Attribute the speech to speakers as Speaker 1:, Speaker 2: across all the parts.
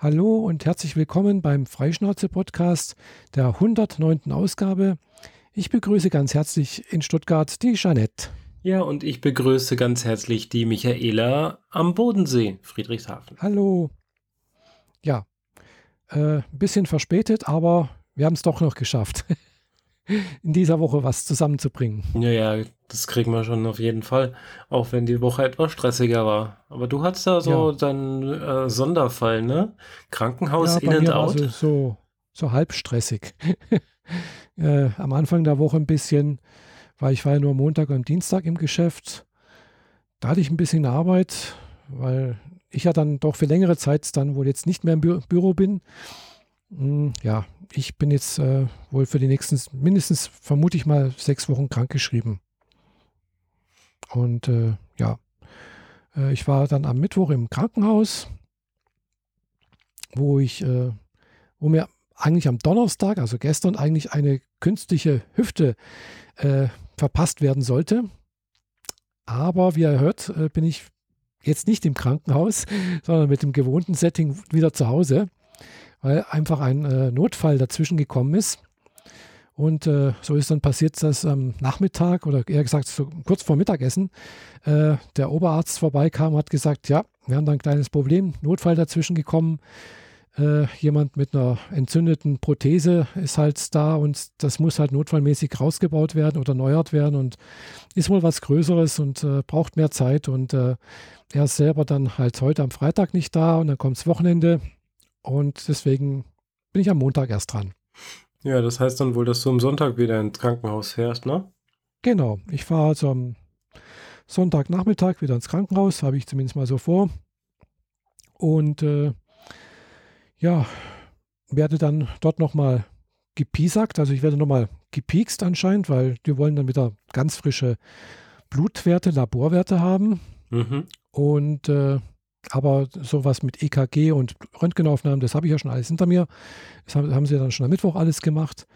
Speaker 1: Hallo und herzlich willkommen beim Freischnauze-Podcast der 109. Ausgabe. Ich begrüße ganz herzlich in Stuttgart die Jeanette.
Speaker 2: Ja, und ich begrüße ganz herzlich die Michaela am Bodensee, Friedrichshafen.
Speaker 1: Hallo. Ja, äh, ein bisschen verspätet, aber wir haben es doch noch geschafft, in dieser Woche was zusammenzubringen.
Speaker 2: Ja, ja, das kriegen wir schon auf jeden Fall, auch wenn die Woche etwas stressiger war. Aber du hattest da so ja. deinen äh, Sonderfall, ne? Krankenhaus ja, in and out. Also
Speaker 1: so, so halb stressig. äh, am Anfang der Woche ein bisschen, weil ich war ja nur Montag und Dienstag im Geschäft. Da hatte ich ein bisschen Arbeit, weil ich ja dann doch für längere Zeit dann wohl jetzt nicht mehr im Bü Büro bin. Hm, ja, ich bin jetzt äh, wohl für die nächsten, mindestens vermute ich mal, sechs Wochen krankgeschrieben. Und äh, ja, äh, ich war dann am Mittwoch im Krankenhaus, wo ich, äh, wo mir eigentlich am Donnerstag, also gestern, eigentlich eine künstliche Hüfte äh, verpasst werden sollte. Aber wie ihr hört, äh, bin ich jetzt nicht im Krankenhaus, sondern mit dem gewohnten Setting wieder zu Hause, weil einfach ein äh, Notfall dazwischen gekommen ist. Und äh, so ist dann passiert, dass am Nachmittag oder eher gesagt so kurz vor Mittagessen äh, der Oberarzt vorbeikam und hat gesagt, ja, wir haben da ein kleines Problem, Notfall dazwischen gekommen. Äh, jemand mit einer entzündeten Prothese ist halt da und das muss halt notfallmäßig rausgebaut werden oder erneuert werden und ist wohl was Größeres und äh, braucht mehr Zeit. Und äh, er ist selber dann halt heute am Freitag nicht da und dann kommt das Wochenende und deswegen bin ich am Montag erst dran.
Speaker 2: Ja, das heißt dann wohl, dass du am Sonntag wieder ins Krankenhaus fährst, ne?
Speaker 1: Genau. Ich fahre also am Sonntagnachmittag wieder ins Krankenhaus, habe ich zumindest mal so vor. Und äh, ja, werde dann dort nochmal gepiesackt. Also ich werde nochmal gepiekst anscheinend, weil die wollen dann wieder ganz frische Blutwerte, Laborwerte haben. Mhm. Und äh, aber sowas mit EKG und Röntgenaufnahmen, das habe ich ja schon alles hinter mir. Das haben, sie dann schon am Mittwoch alles gemacht.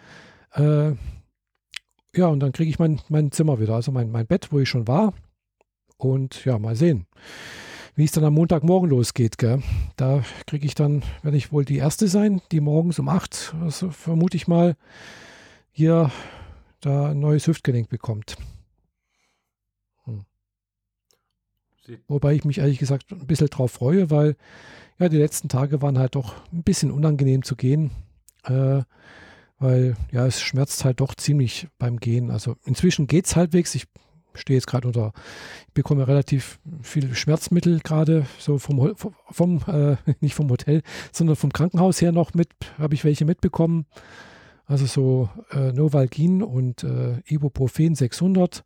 Speaker 1: Äh, ja, und dann kriege ich mein, mein Zimmer wieder, also mein, mein Bett, wo ich schon war. Und ja, mal sehen, wie es dann am Montagmorgen losgeht. Gell? Da kriege ich dann, werde ich wohl die Erste sein, die morgens um 8, also vermute ich mal, hier da ein neues Hüftgelenk bekommt. Wobei ich mich ehrlich gesagt ein bisschen drauf freue, weil ja, die letzten Tage waren halt doch ein bisschen unangenehm zu gehen. Äh, weil ja, es schmerzt halt doch ziemlich beim Gehen. Also inzwischen geht es halbwegs. Ich stehe jetzt gerade unter, ich bekomme relativ viel Schmerzmittel gerade, so vom, vom, äh, nicht vom Hotel, sondern vom Krankenhaus her noch mit, habe ich welche mitbekommen. Also so äh, Novalgin und äh, Ibuprofen 600.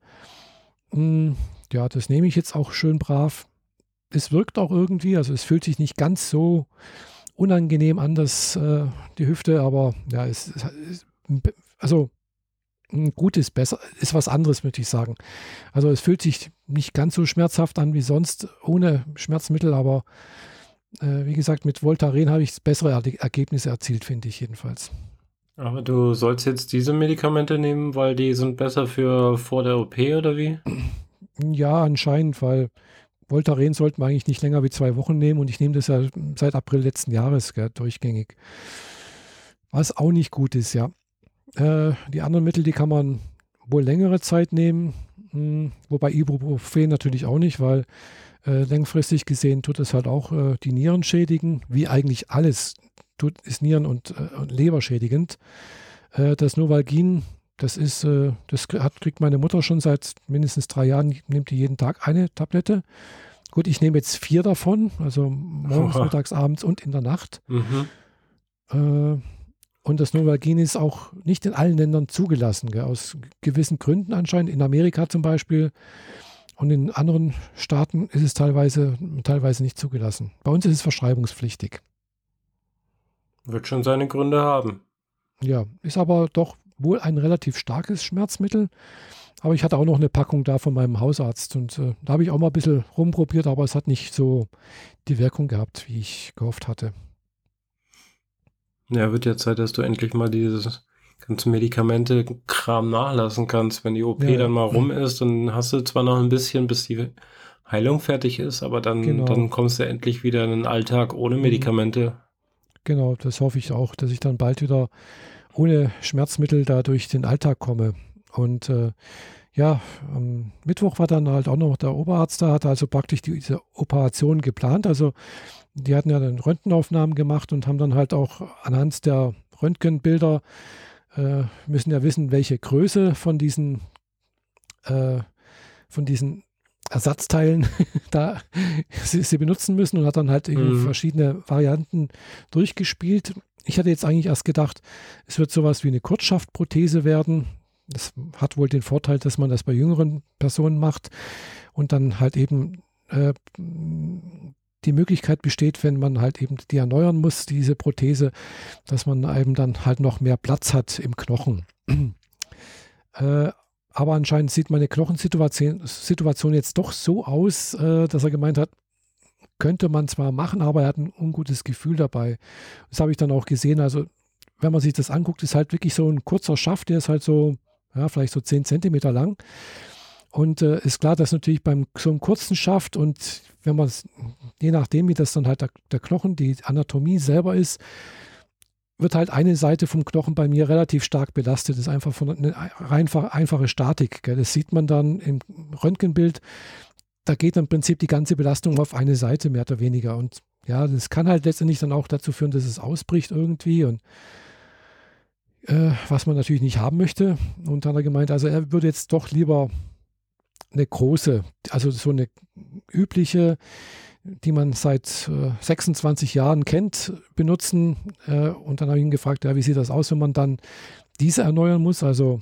Speaker 1: Mm, ja, das nehme ich jetzt auch schön brav. Es wirkt auch irgendwie, also es fühlt sich nicht ganz so unangenehm an, dass äh, die Hüfte, aber ja, es, es also gut ist besser, ist was anderes, möchte ich sagen. Also es fühlt sich nicht ganz so schmerzhaft an wie sonst ohne Schmerzmittel, aber äh, wie gesagt, mit Voltaren habe ich bessere Ergebnisse erzielt, finde ich jedenfalls.
Speaker 2: Aber du sollst jetzt diese Medikamente nehmen, weil die sind besser für vor der OP oder wie?
Speaker 1: Ja, anscheinend, weil Voltaren sollten wir eigentlich nicht länger wie zwei Wochen nehmen und ich nehme das ja seit April letzten Jahres gell, durchgängig. Was auch nicht gut ist, ja. Äh, die anderen Mittel, die kann man wohl längere Zeit nehmen, hm, wobei Ibuprofen natürlich auch nicht, weil äh, langfristig gesehen tut es halt auch äh, die Nieren schädigen, wie eigentlich alles tut, ist Nieren- und, äh, und Leber schädigend. Äh, das Novalgin das ist, äh, das hat, kriegt meine Mutter schon seit mindestens drei Jahren, nimmt die jeden Tag eine Tablette. Gut, ich nehme jetzt vier davon, also morgens, mittags, abends und in der Nacht. Mhm. Äh, und das Novalgin ist auch nicht in allen Ländern zugelassen, gell, aus gewissen Gründen anscheinend. In Amerika zum Beispiel und in anderen Staaten ist es teilweise, teilweise nicht zugelassen. Bei uns ist es verschreibungspflichtig.
Speaker 2: Wird schon seine Gründe haben.
Speaker 1: Ja, ist aber doch wohl ein relativ starkes Schmerzmittel. Aber ich hatte auch noch eine Packung da von meinem Hausarzt und äh, da habe ich auch mal ein bisschen rumprobiert, aber es hat nicht so die Wirkung gehabt, wie ich gehofft hatte.
Speaker 2: Ja, wird ja Zeit, dass du endlich mal dieses ganze Medikamente-Kram nachlassen kannst. Wenn die OP ja. dann mal rum ist, dann hast du zwar noch ein bisschen, bis die Heilung fertig ist, aber dann, genau. dann kommst du endlich wieder in den Alltag ohne mhm. Medikamente.
Speaker 1: genau, das hoffe ich auch, dass ich dann bald wieder ohne Schmerzmittel da durch den Alltag komme. Und äh, ja, am Mittwoch war dann halt auch noch der Oberarzt da, hat also praktisch diese Operation geplant. Also die hatten ja dann Röntgenaufnahmen gemacht und haben dann halt auch anhand der Röntgenbilder äh, müssen ja wissen, welche Größe von diesen äh, von diesen Ersatzteilen da sie, sie, benutzen müssen und hat dann halt mhm. verschiedene Varianten durchgespielt. Ich hatte jetzt eigentlich erst gedacht, es wird sowas wie eine Kurzschaftprothese werden. Das hat wohl den Vorteil, dass man das bei jüngeren Personen macht und dann halt eben äh, die Möglichkeit besteht, wenn man halt eben die erneuern muss, diese Prothese, dass man eben dann halt noch mehr Platz hat im Knochen. äh, aber anscheinend sieht meine Knochensituation Situation jetzt doch so aus, äh, dass er gemeint hat, könnte man zwar machen, aber er hat ein ungutes Gefühl dabei. Das habe ich dann auch gesehen. Also, wenn man sich das anguckt, ist halt wirklich so ein kurzer Schaft, der ist halt so, ja, vielleicht so 10 Zentimeter lang. Und äh, ist klar, dass natürlich beim so einem kurzen Schaft und wenn man es, je nachdem, wie das dann halt der, der, Knochen, die Anatomie selber ist, wird halt eine Seite vom Knochen bei mir relativ stark belastet. Das ist einfach von eine einfach, einfache Statik. Gell? Das sieht man dann im Röntgenbild da geht im Prinzip die ganze Belastung auf eine Seite mehr oder weniger. Und ja, das kann halt letztendlich dann auch dazu führen, dass es ausbricht irgendwie und äh, was man natürlich nicht haben möchte. Und dann hat er gemeint, also er würde jetzt doch lieber eine große, also so eine übliche, die man seit äh, 26 Jahren kennt, benutzen. Äh, und dann habe ich ihn gefragt, ja, wie sieht das aus, wenn man dann diese erneuern muss? Also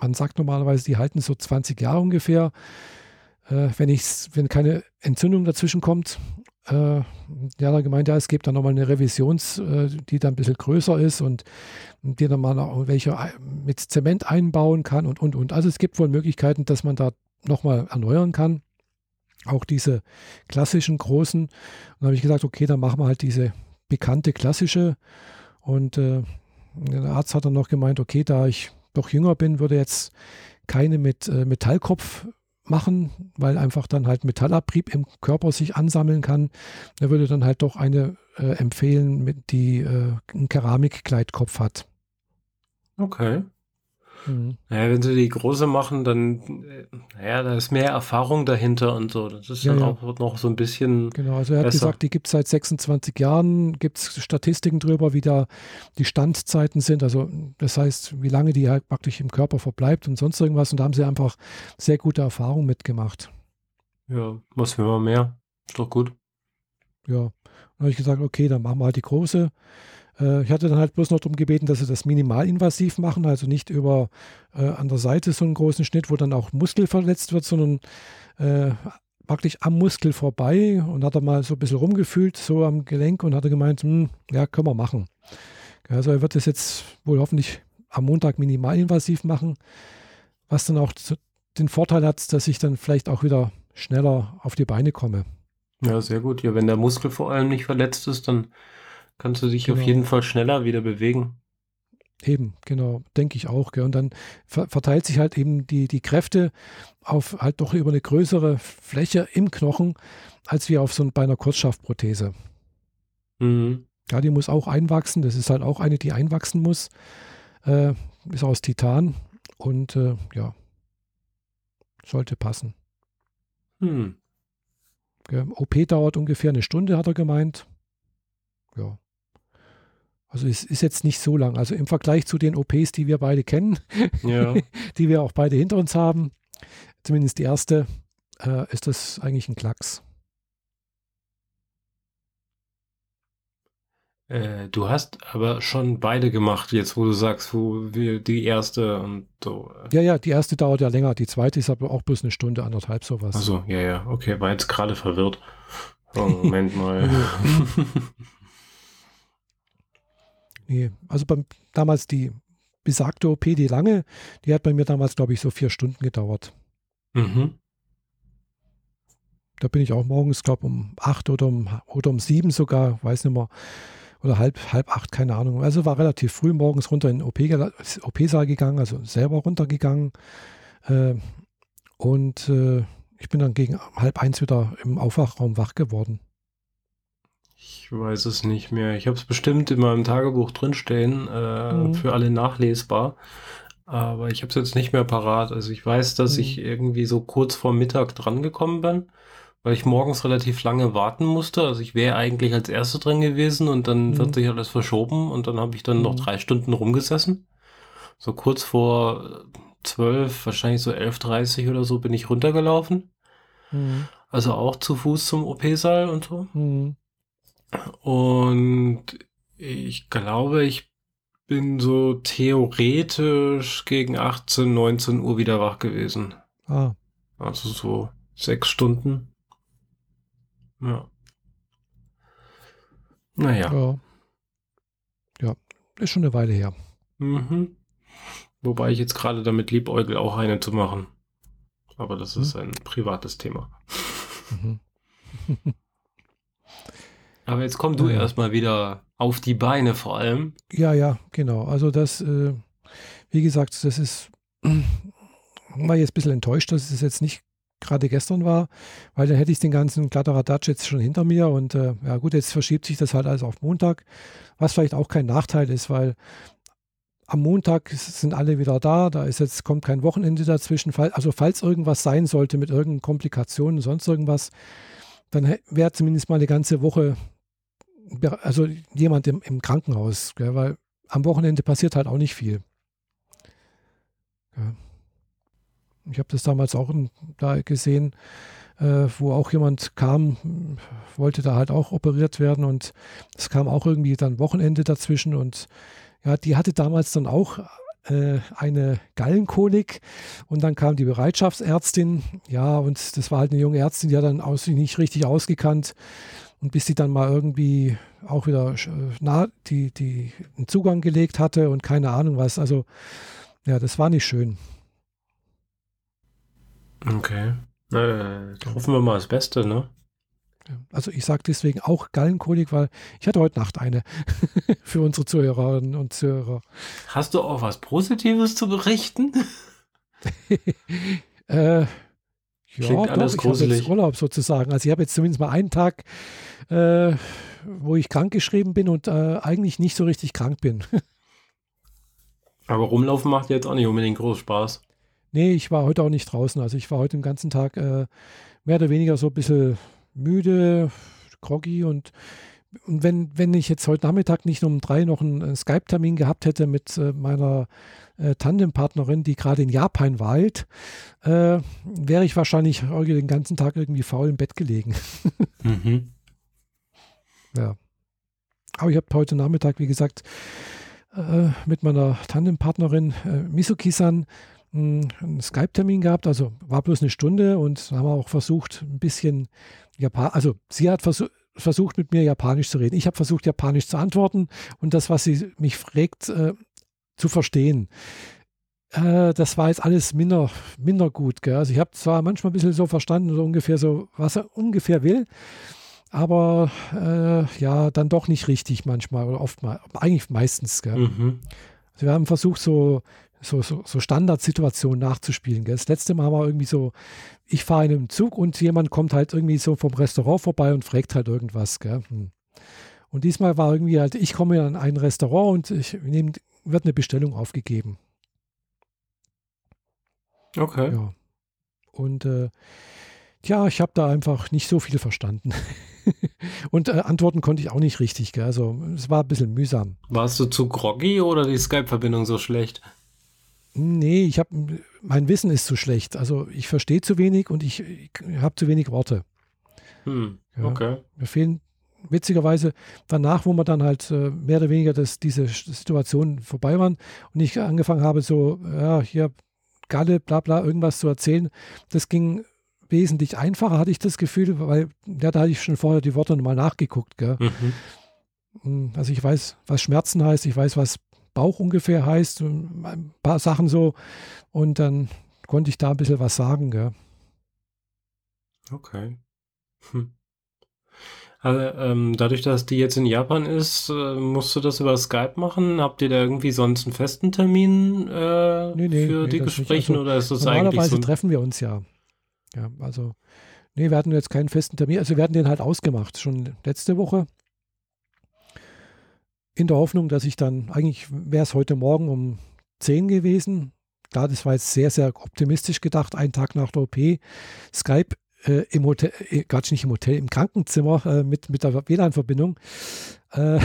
Speaker 1: man sagt normalerweise, die halten so 20 Jahre ungefähr äh, wenn, ich's, wenn keine Entzündung dazwischen kommt. Äh, ja, da gemeint, ja, es gibt dann nochmal eine Revisions, äh, die dann ein bisschen größer ist und die dann mal noch welche mit Zement einbauen kann und, und, und. Also es gibt wohl Möglichkeiten, dass man da nochmal erneuern kann. Auch diese klassischen großen. Und dann habe ich gesagt, okay, dann machen wir halt diese bekannte klassische. Und äh, der Arzt hat dann noch gemeint, okay, da ich doch jünger bin, würde jetzt keine mit äh, Metallkopf machen, weil einfach dann halt Metallabrieb im Körper sich ansammeln kann. Er würde dann halt doch eine äh, empfehlen, mit, die äh, einen Keramikkleidkopf hat.
Speaker 2: Okay. Mhm. Naja, wenn sie die große machen, dann, naja, da ist mehr Erfahrung dahinter und so. Das ist ja, dann ja. auch noch so ein bisschen.
Speaker 1: Genau, also er hat besser. gesagt, die gibt es seit 26 Jahren, gibt es Statistiken drüber, wie da die Standzeiten sind. Also das heißt, wie lange die halt praktisch im Körper verbleibt und sonst irgendwas. Und da haben sie einfach sehr gute Erfahrungen mitgemacht.
Speaker 2: Ja, was will man mehr? Ist doch gut.
Speaker 1: Ja. Dann habe ich gesagt, okay, dann machen wir halt die große. Äh, ich hatte dann halt bloß noch darum gebeten, dass sie das minimalinvasiv machen, also nicht über äh, an der Seite so einen großen Schnitt, wo dann auch Muskel verletzt wird, sondern äh, praktisch am Muskel vorbei und hat er mal so ein bisschen rumgefühlt, so am Gelenk und hat er gemeint, hm, ja, können wir machen. Also er wird das jetzt wohl hoffentlich am Montag minimalinvasiv machen, was dann auch den Vorteil hat, dass ich dann vielleicht auch wieder schneller auf die Beine komme.
Speaker 2: Ja, sehr gut. Ja, wenn der Muskel vor allem nicht verletzt ist, dann kannst du dich genau. auf jeden Fall schneller wieder bewegen.
Speaker 1: Eben, genau, denke ich auch. Gell. Und dann verteilt sich halt eben die, die Kräfte auf halt doch über eine größere Fläche im Knochen, als wie auf so bei einer Kurzschaftprothese. Mhm. Ja, die muss auch einwachsen. Das ist halt auch eine, die einwachsen muss. Äh, ist aus Titan und äh, ja, sollte passen. Hm. OP dauert ungefähr eine Stunde, hat er gemeint. Ja. Also es ist jetzt nicht so lang. Also im Vergleich zu den OPs, die wir beide kennen, ja. die wir auch beide hinter uns haben, zumindest die erste, äh, ist das eigentlich ein Klacks.
Speaker 2: Äh, du hast aber schon beide gemacht, jetzt wo du sagst, wo wir die erste und so.
Speaker 1: Ja, ja, die erste dauert ja länger, die zweite ist aber auch bloß eine Stunde, anderthalb sowas.
Speaker 2: Also ja, ja, okay, war jetzt gerade verwirrt. Oh, Moment mal.
Speaker 1: Nee, also beim, damals die besagte OP, die lange, die hat bei mir damals, glaube ich, so vier Stunden gedauert. Mhm. Da bin ich auch morgens, glaube um acht oder um, oder um sieben sogar, weiß nicht mehr, oder halb, halb acht, keine Ahnung. Also war relativ früh morgens runter in den OP-Saal gegangen, also selber runtergegangen. Äh, und äh, ich bin dann gegen halb eins wieder im Aufwachraum wach geworden.
Speaker 2: Ich weiß es nicht mehr. Ich habe es bestimmt in meinem Tagebuch drinstehen, äh, mhm. für alle nachlesbar. Aber ich habe es jetzt nicht mehr parat. Also ich weiß, dass mhm. ich irgendwie so kurz vor Mittag drangekommen bin, weil ich morgens relativ lange warten musste. Also ich wäre eigentlich als Erster drin gewesen und dann mhm. wird sich alles verschoben und dann habe ich dann noch mhm. drei Stunden rumgesessen. So kurz vor zwölf, wahrscheinlich so 11.30 oder so bin ich runtergelaufen. Mhm. Also auch zu Fuß zum OP-Saal und so. Mhm. Und ich glaube, ich bin so theoretisch gegen 18, 19 Uhr wieder wach gewesen. Ah. Also so sechs Stunden. Ja. Naja.
Speaker 1: Ja. ja, ist schon eine Weile her.
Speaker 2: Mhm. Wobei ich jetzt gerade damit liebäugel, auch eine zu machen. Aber das ist mhm. ein privates Thema. Mhm. Aber jetzt komm du ja. erstmal wieder auf die Beine vor allem.
Speaker 1: Ja, ja, genau. Also das, äh, wie gesagt, das ist, war jetzt ein bisschen enttäuscht, dass es jetzt nicht gerade gestern war, weil dann hätte ich den ganzen Kladderadatsch jetzt schon hinter mir und äh, ja gut, jetzt verschiebt sich das halt alles auf Montag, was vielleicht auch kein Nachteil ist, weil am Montag sind alle wieder da, da ist jetzt, kommt kein Wochenende dazwischen. Also falls irgendwas sein sollte mit irgendeinen Komplikationen, sonst irgendwas, dann wäre zumindest mal eine ganze Woche, also jemand im, im Krankenhaus, gell, weil am Wochenende passiert halt auch nicht viel. Ja. Ich habe das damals auch da gesehen, äh, wo auch jemand kam, wollte da halt auch operiert werden und es kam auch irgendwie dann Wochenende dazwischen und ja, die hatte damals dann auch äh, eine Gallenkolik und dann kam die Bereitschaftsärztin, ja, und das war halt eine junge Ärztin, die hat dann aus, sich nicht richtig ausgekannt und bis sie dann mal irgendwie auch wieder äh, nah, die, die einen Zugang gelegt hatte und keine Ahnung was, also ja, das war nicht schön.
Speaker 2: Okay. Äh, hoffen wir mal das Beste, ne?
Speaker 1: Also ich sage deswegen auch Gallenkolik, weil ich hatte heute Nacht eine für unsere Zuhörerinnen und Zuhörer.
Speaker 2: Hast du auch was Positives zu berichten?
Speaker 1: äh, ja, alles doch, gruselig. ich habe jetzt Urlaub sozusagen. Also ich habe jetzt zumindest mal einen Tag, äh, wo ich krank geschrieben bin und äh, eigentlich nicht so richtig krank bin.
Speaker 2: Aber rumlaufen macht jetzt auch nicht unbedingt groß Spaß.
Speaker 1: Nee, ich war heute auch nicht draußen. Also ich war heute den ganzen Tag äh, mehr oder weniger so ein bisschen müde, groggy und, und wenn, wenn ich jetzt heute Nachmittag nicht um drei noch einen, einen Skype-Termin gehabt hätte mit äh, meiner äh, Tandempartnerin, die gerade in Japan weilt, äh, wäre ich wahrscheinlich den ganzen Tag irgendwie faul im Bett gelegen. mhm. Ja. Aber ich habe heute Nachmittag, wie gesagt, äh, mit meiner Tandempartnerin äh, Misuki-san einen Skype-Termin gehabt, also war bloß eine Stunde und haben auch versucht, ein bisschen Japan, also sie hat versucht, versucht mit mir Japanisch zu reden. Ich habe versucht, Japanisch zu antworten und das, was sie mich fragt, äh, zu verstehen. Äh, das war jetzt alles minder, minder gut. Gell? Also ich habe zwar manchmal ein bisschen so verstanden, so ungefähr so, was er ungefähr will, aber äh, ja, dann doch nicht richtig manchmal oder oftmals, eigentlich meistens. Mhm. Also wir haben versucht, so so, so, so Standardsituationen nachzuspielen. Gell? Das letzte Mal war irgendwie so, ich fahre in einem Zug und jemand kommt halt irgendwie so vom Restaurant vorbei und fragt halt irgendwas. Gell? Hm. Und diesmal war irgendwie halt, ich komme in ein Restaurant und ich nehm, wird eine Bestellung aufgegeben.
Speaker 2: Okay.
Speaker 1: Ja. Und äh, ja, ich habe da einfach nicht so viel verstanden. und äh, antworten konnte ich auch nicht richtig. Gell? Also es war ein bisschen mühsam.
Speaker 2: Warst du zu groggy oder die Skype-Verbindung so schlecht?
Speaker 1: Nee, ich habe mein Wissen ist zu schlecht. Also ich verstehe zu wenig und ich, ich habe zu wenig Worte.
Speaker 2: Hm, ja, okay.
Speaker 1: Mir fehlen witzigerweise danach, wo wir dann halt äh, mehr oder weniger das, diese Situation vorbei waren und ich angefangen habe, so, ja, hier Galle, bla bla, irgendwas zu erzählen, das ging wesentlich einfacher, hatte ich das Gefühl, weil ja, da hatte ich schon vorher die Worte nochmal nachgeguckt. Gell? Mhm. Hm, also ich weiß, was Schmerzen heißt, ich weiß, was Bauch ungefähr heißt, ein paar Sachen so. Und dann konnte ich da ein bisschen was sagen. Gell.
Speaker 2: Okay. Hm. Also, ähm, dadurch, dass die jetzt in Japan ist, äh, musst du das über Skype machen? Habt ihr da irgendwie sonst einen festen Termin äh, nee, nee, für nee, die Gespräche also, oder ist das
Speaker 1: normalerweise
Speaker 2: eigentlich so?
Speaker 1: treffen wir uns ja. Ja, also, nee, wir hatten jetzt keinen festen Termin. Also, wir hatten den halt ausgemacht, schon letzte Woche. in der Hoffnung, dass ich dann, eigentlich wäre es heute Morgen um 10 gewesen. Klar, das war jetzt sehr, sehr optimistisch gedacht, einen Tag nach der OP. Skype äh, im Hotel, äh, Quatsch, nicht im Hotel, im Krankenzimmer äh, mit, mit der WLAN-Verbindung. Äh,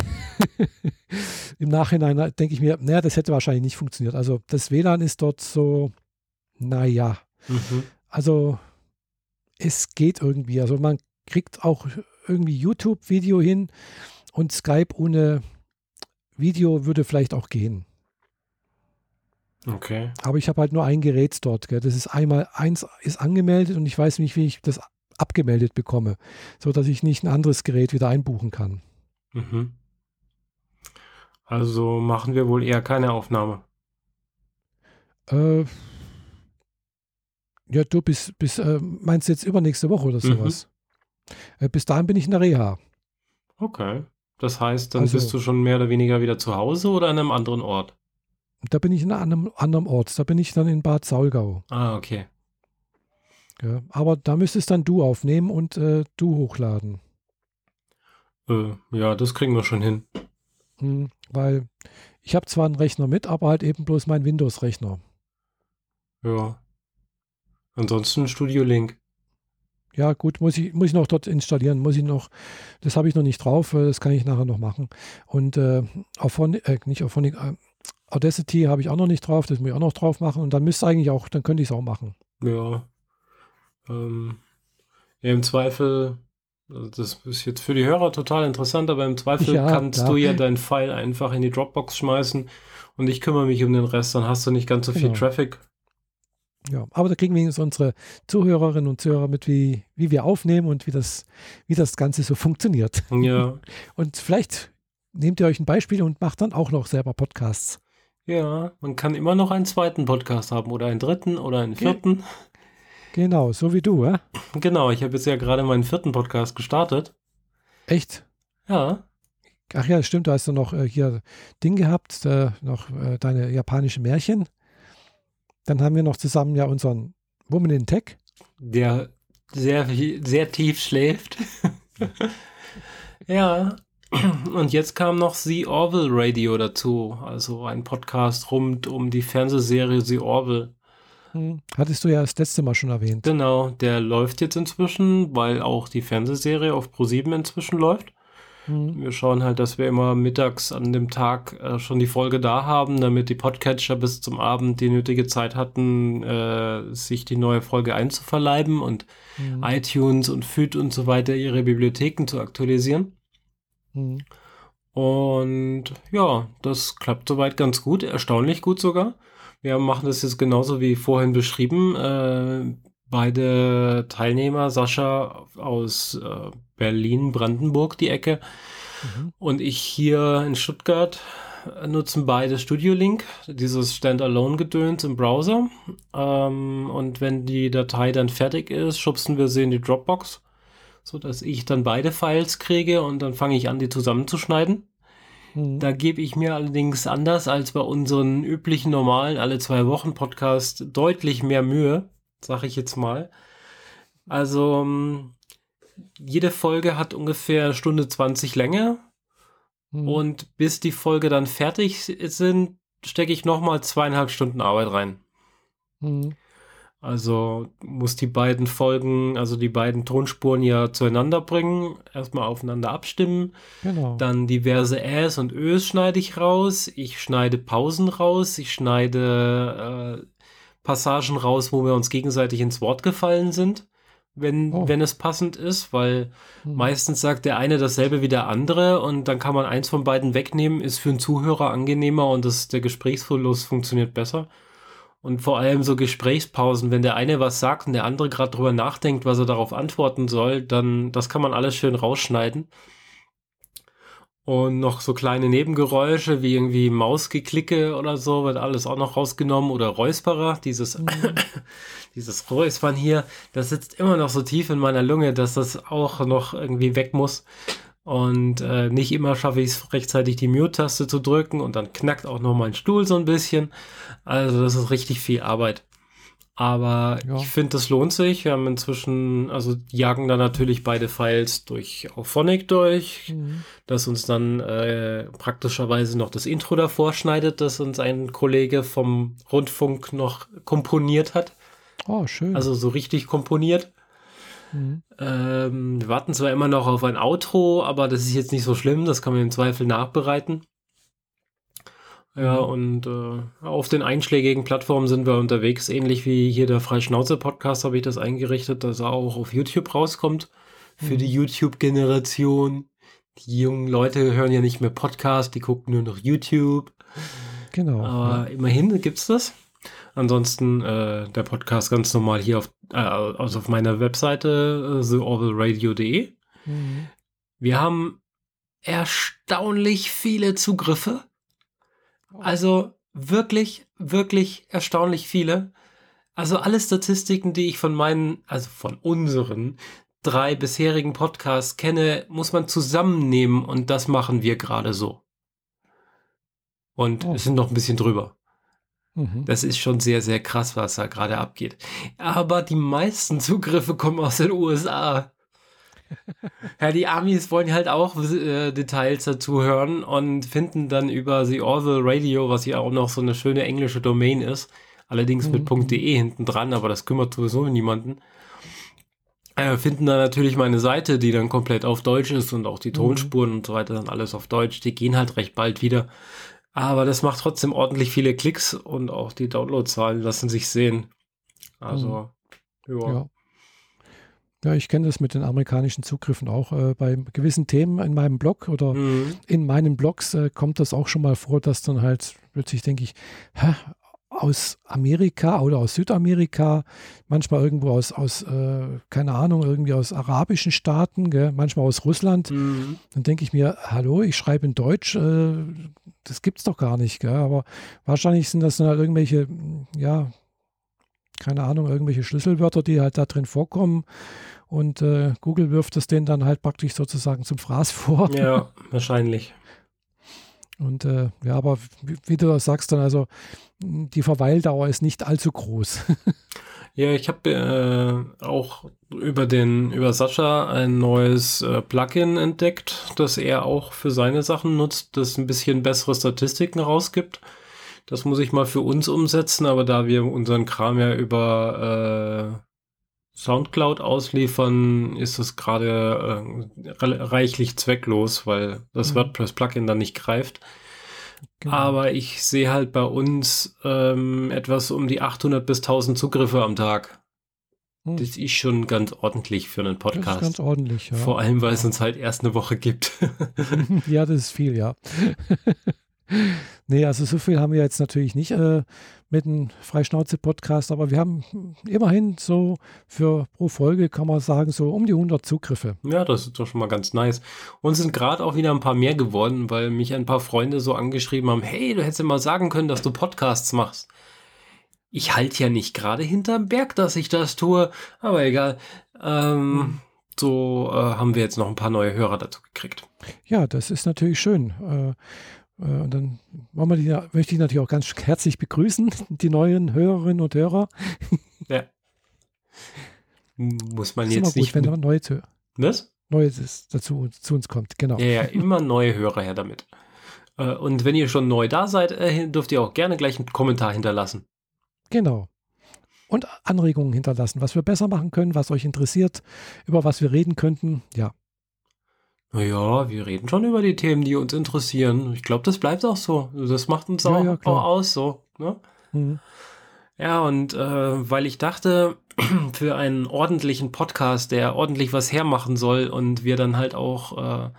Speaker 1: Im Nachhinein denke ich mir, naja, das hätte wahrscheinlich nicht funktioniert. Also das WLAN ist dort so, naja. Mhm. Also es geht irgendwie. Also man kriegt auch irgendwie YouTube-Video hin und Skype ohne Video würde vielleicht auch gehen.
Speaker 2: Okay.
Speaker 1: Aber ich habe halt nur ein Gerät dort. Gell. Das ist einmal, eins ist angemeldet und ich weiß nicht, wie ich das abgemeldet bekomme, sodass ich nicht ein anderes Gerät wieder einbuchen kann.
Speaker 2: Mhm. Also machen wir wohl eher keine Aufnahme.
Speaker 1: Äh, ja, du bist, bist äh, meinst du jetzt übernächste Woche oder mhm. sowas? Mhm. Äh, bis dahin bin ich in der Reha.
Speaker 2: Okay. Das heißt, dann also, bist du schon mehr oder weniger wieder zu Hause oder an einem anderen Ort?
Speaker 1: Da bin ich in einem anderen Ort. Da bin ich dann in Bad Saulgau.
Speaker 2: Ah, okay.
Speaker 1: Ja, aber da müsstest dann du aufnehmen und äh, du hochladen.
Speaker 2: Äh, ja, das kriegen wir schon hin.
Speaker 1: Hm, weil ich habe zwar einen Rechner mit, aber halt eben bloß mein Windows-Rechner.
Speaker 2: Ja. Ansonsten Studio Link.
Speaker 1: Ja, gut, muss ich, muss ich noch dort installieren, muss ich noch, das habe ich noch nicht drauf, äh, das kann ich nachher noch machen. Und äh, auf äh, nicht auf äh, Audacity habe ich auch noch nicht drauf, das muss ich auch noch drauf machen und dann müsste eigentlich auch, dann könnte ich es auch machen.
Speaker 2: Ja. Ähm, ja, im Zweifel, also das ist jetzt für die Hörer total interessant, aber im Zweifel ja, kannst klar. du ja dein File einfach in die Dropbox schmeißen und ich kümmere mich um den Rest, dann hast du nicht ganz so viel genau. Traffic.
Speaker 1: Ja, aber da kriegen wir jetzt unsere Zuhörerinnen und Zuhörer mit, wie, wie wir aufnehmen und wie das, wie das Ganze so funktioniert.
Speaker 2: Ja.
Speaker 1: Und vielleicht nehmt ihr euch ein Beispiel und macht dann auch noch selber Podcasts.
Speaker 2: Ja, man kann immer noch einen zweiten Podcast haben oder einen dritten oder einen vierten.
Speaker 1: Genau, so wie du, ja?
Speaker 2: Genau, ich habe jetzt ja gerade meinen vierten Podcast gestartet.
Speaker 1: Echt?
Speaker 2: Ja.
Speaker 1: Ach ja, stimmt, du hast ja noch äh, hier Ding gehabt, äh, noch äh, deine japanischen Märchen. Dann haben wir noch zusammen ja unseren Woman in Tech.
Speaker 2: Der sehr, sehr tief schläft. ja. Und jetzt kam noch The Orville Radio dazu, also ein Podcast rund um die Fernsehserie The Orville.
Speaker 1: Hm. Hattest du ja das letzte Mal schon erwähnt.
Speaker 2: Genau, der läuft jetzt inzwischen, weil auch die Fernsehserie auf Pro7 inzwischen läuft. Mhm. Wir schauen halt, dass wir immer mittags an dem Tag äh, schon die Folge da haben, damit die Podcatcher bis zum Abend die nötige Zeit hatten, äh, sich die neue Folge einzuverleiben und mhm. iTunes und FÜD und so weiter ihre Bibliotheken zu aktualisieren. Mhm. Und ja, das klappt soweit ganz gut, erstaunlich gut sogar. Wir machen das jetzt genauso wie vorhin beschrieben. Äh, beide Teilnehmer, Sascha aus äh, Berlin, Brandenburg, die Ecke, mhm. und ich hier in Stuttgart nutzen beide Studio Link, dieses Standalone-Gedöns im Browser. Ähm, und wenn die Datei dann fertig ist, schubsen wir sie in die Dropbox, sodass ich dann beide Files kriege und dann fange ich an, die zusammenzuschneiden. Mhm. Da gebe ich mir allerdings anders als bei unseren üblichen normalen alle zwei Wochen Podcast deutlich mehr Mühe, sag ich jetzt mal. Also ähm, jede Folge hat ungefähr Stunde 20 Länge. Mhm. Und bis die Folge dann fertig sind, stecke ich nochmal zweieinhalb Stunden Arbeit rein. Mhm. Also muss die beiden Folgen, also die beiden Tonspuren ja zueinander bringen, erstmal aufeinander abstimmen. Genau. Dann diverse Äs und Ös schneide ich raus. Ich schneide Pausen raus. Ich schneide äh, Passagen raus, wo wir uns gegenseitig ins Wort gefallen sind wenn, oh. wenn es passend ist, weil hm. meistens sagt der eine dasselbe wie der andere und dann kann man eins von beiden wegnehmen, ist für einen Zuhörer angenehmer und das, der Gesprächsfluss funktioniert besser. Und vor allem so Gesprächspausen, wenn der eine was sagt und der andere gerade drüber nachdenkt, was er darauf antworten soll, dann das kann man alles schön rausschneiden. Und noch so kleine Nebengeräusche wie irgendwie Mausgeklicke oder so wird alles auch noch rausgenommen oder Räusperer, dieses, mhm. dieses Räuspern hier, das sitzt immer noch so tief in meiner Lunge, dass das auch noch irgendwie weg muss. Und äh, nicht immer schaffe ich es rechtzeitig die Mute-Taste zu drücken und dann knackt auch noch mein Stuhl so ein bisschen. Also das ist richtig viel Arbeit. Aber ja. ich finde, das lohnt sich. Wir haben inzwischen, also jagen da natürlich beide Files durch Auphonic durch, mhm. das uns dann äh, praktischerweise noch das Intro davor schneidet, das uns ein Kollege vom Rundfunk noch komponiert hat.
Speaker 1: Oh, schön.
Speaker 2: Also so richtig komponiert. Mhm. Ähm, wir warten zwar immer noch auf ein Outro, aber das ist jetzt nicht so schlimm, das kann man im Zweifel nachbereiten. Ja, mhm. und äh, auf den einschlägigen Plattformen sind wir unterwegs, ähnlich wie hier der Freischnauze-Podcast habe ich das eingerichtet, dass er auch auf YouTube rauskommt. Für mhm. die YouTube-Generation. Die jungen Leute hören ja nicht mehr Podcast, die gucken nur noch YouTube.
Speaker 1: Genau.
Speaker 2: Aber ja. immerhin gibt's das. Ansonsten äh, der Podcast ganz normal hier auf, äh, also auf meiner Webseite äh. Mhm. Wir haben erstaunlich viele Zugriffe. Also wirklich, wirklich erstaunlich viele. Also alle Statistiken, die ich von meinen, also von unseren drei bisherigen Podcasts kenne, muss man zusammennehmen und das machen wir gerade so. Und oh. es sind noch ein bisschen drüber. Mhm. Das ist schon sehr, sehr krass, was da gerade abgeht. Aber die meisten Zugriffe kommen aus den USA. ja, die Amis wollen halt auch äh, Details dazu hören und finden dann über The Orville Radio, was ja auch noch so eine schöne englische Domain ist, allerdings mhm. mit .de hinten dran, aber das kümmert sowieso niemanden. Äh, finden dann natürlich meine Seite, die dann komplett auf Deutsch ist und auch die mhm. Tonspuren mhm. und so weiter dann alles auf Deutsch. Die gehen halt recht bald wieder. Aber das macht trotzdem ordentlich viele Klicks und auch die Downloadzahlen lassen sich sehen. Also,
Speaker 1: mhm. ja. Ja, ich kenne das mit den amerikanischen Zugriffen auch. Äh, bei gewissen Themen in meinem Blog oder mhm. in meinen Blogs äh, kommt das auch schon mal vor, dass dann halt plötzlich denke ich, hä, aus Amerika oder aus Südamerika, manchmal irgendwo aus, aus äh, keine Ahnung, irgendwie aus arabischen Staaten, gell, manchmal aus Russland. Mhm. Dann denke ich mir, hallo, ich schreibe in Deutsch, äh, das es doch gar nicht. Gell? Aber wahrscheinlich sind das dann halt irgendwelche, ja, keine Ahnung, irgendwelche Schlüsselwörter, die halt da drin vorkommen. Und äh, Google wirft es denen dann halt praktisch sozusagen zum Fraß vor.
Speaker 2: Ja, wahrscheinlich.
Speaker 1: Und äh, ja, aber wie, wie, du sagst dann, also die Verweildauer ist nicht allzu groß.
Speaker 2: ja, ich habe äh, auch über den über Sascha ein neues äh, Plugin entdeckt, das er auch für seine Sachen nutzt, das ein bisschen bessere Statistiken rausgibt. Das muss ich mal für uns umsetzen, aber da wir unseren Kram ja über äh, Soundcloud ausliefern, ist es gerade äh, reichlich zwecklos, weil das mhm. WordPress-Plugin dann nicht greift. Genau. Aber ich sehe halt bei uns ähm, etwas um die 800 bis 1000 Zugriffe am Tag. Mhm. Das ist schon ganz ordentlich für einen Podcast. Das ist
Speaker 1: ganz ordentlich, ja.
Speaker 2: Vor allem, weil es uns halt erst eine Woche gibt.
Speaker 1: ja, das ist viel, ja. nee, also so viel haben wir jetzt natürlich nicht äh, mit dem Freischnauze-Podcast, aber wir haben immerhin so für pro Folge, kann man sagen, so um die 100 Zugriffe.
Speaker 2: Ja, das ist doch schon mal ganz nice. Und sind gerade auch wieder ein paar mehr geworden, weil mich ein paar Freunde so angeschrieben haben, hey, du hättest ja mal sagen können, dass du Podcasts machst. Ich halte ja nicht gerade hinterm Berg, dass ich das tue, aber egal. Ähm, hm. So äh, haben wir jetzt noch ein paar neue Hörer dazu gekriegt.
Speaker 1: Ja, das ist natürlich schön. Äh, und dann wir die, möchte ich natürlich auch ganz herzlich begrüßen, die neuen Hörerinnen und Hörer.
Speaker 2: Ja. Muss man jetzt
Speaker 1: gut, nicht. Wenn neue,
Speaker 2: Was?
Speaker 1: Neues dazu zu uns kommt, genau.
Speaker 2: Ja, ja, immer neue Hörer her damit. Äh, und wenn ihr schon neu da seid, äh, dürft ihr auch gerne gleich einen Kommentar hinterlassen.
Speaker 1: Genau. Und Anregungen hinterlassen, was wir besser machen können, was euch interessiert, über was wir reden könnten. Ja.
Speaker 2: Naja, wir reden schon über die Themen, die uns interessieren. Ich glaube, das bleibt auch so. Das macht uns auch, ja, auch aus so. Ne? Mhm. Ja, und äh, weil ich dachte, für einen ordentlichen Podcast, der ordentlich was hermachen soll und wir dann halt auch äh,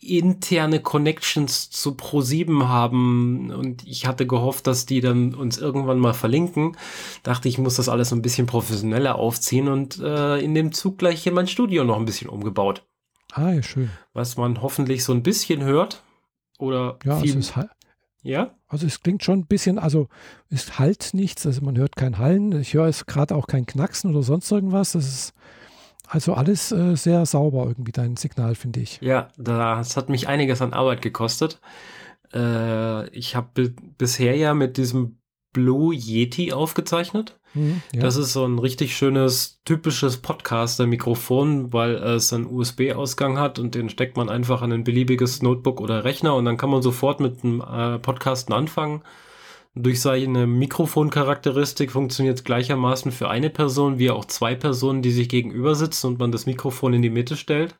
Speaker 2: interne Connections zu Pro7 haben und ich hatte gehofft, dass die dann uns irgendwann mal verlinken, dachte ich, muss das alles ein bisschen professioneller aufziehen und äh, in dem Zug gleich hier mein Studio noch ein bisschen umgebaut.
Speaker 1: Ah, ja, schön.
Speaker 2: Was man hoffentlich so ein bisschen hört. Oder
Speaker 1: ja, viel,
Speaker 2: es ist ja?
Speaker 1: Also es klingt schon ein bisschen, also es halt nichts, also man hört kein Hallen. Ich höre es gerade auch kein Knacksen oder sonst irgendwas. Das ist also alles äh, sehr sauber irgendwie, dein Signal, finde ich.
Speaker 2: Ja, das hat mich einiges an Arbeit gekostet. Äh, ich habe bisher ja mit diesem Blue Yeti aufgezeichnet. Mhm, ja. Das ist so ein richtig schönes, typisches Podcaster-Mikrofon, weil es einen USB-Ausgang hat und den steckt man einfach an ein beliebiges Notebook oder Rechner und dann kann man sofort mit dem äh, Podcasten anfangen. Durch seine Mikrofoncharakteristik funktioniert es gleichermaßen für eine Person wie auch zwei Personen, die sich gegenüber sitzen und man das Mikrofon in die Mitte stellt.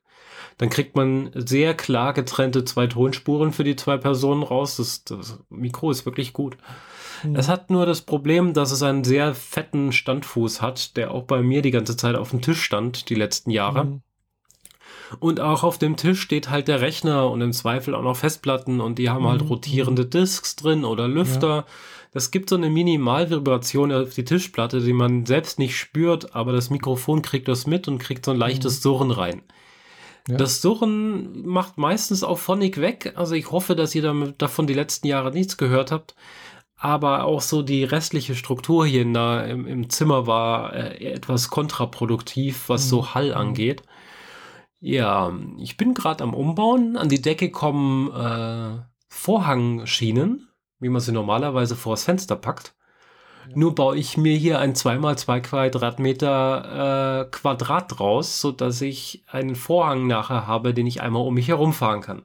Speaker 2: Dann kriegt man sehr klar getrennte zwei Tonspuren für die zwei Personen raus. Das, das Mikro ist wirklich gut. Mhm. Es hat nur das Problem, dass es einen sehr fetten Standfuß hat, der auch bei mir die ganze Zeit auf dem Tisch stand, die letzten Jahre. Mhm. Und auch auf dem Tisch steht halt der Rechner und im Zweifel auch noch Festplatten und die haben halt mhm. rotierende Disks drin oder Lüfter. Ja. Das gibt so eine Minimalvibration auf die Tischplatte, die man selbst nicht spürt, aber das Mikrofon kriegt das mit und kriegt so ein leichtes mhm. Surren rein. Ja. Das Surren macht meistens auch Phonic weg. Also ich hoffe, dass ihr damit, davon die letzten Jahre nichts gehört habt. Aber auch so die restliche Struktur hier in der, im, im Zimmer war äh, etwas kontraproduktiv, was mhm. so Hall angeht. Ja, ich bin gerade am Umbauen. An die Decke kommen äh, Vorhangschienen, wie man sie normalerweise vors Fenster packt. Ja. Nur baue ich mir hier ein 2x2 Quadratmeter äh, Quadrat draus, sodass ich einen Vorhang nachher habe, den ich einmal um mich herum fahren kann.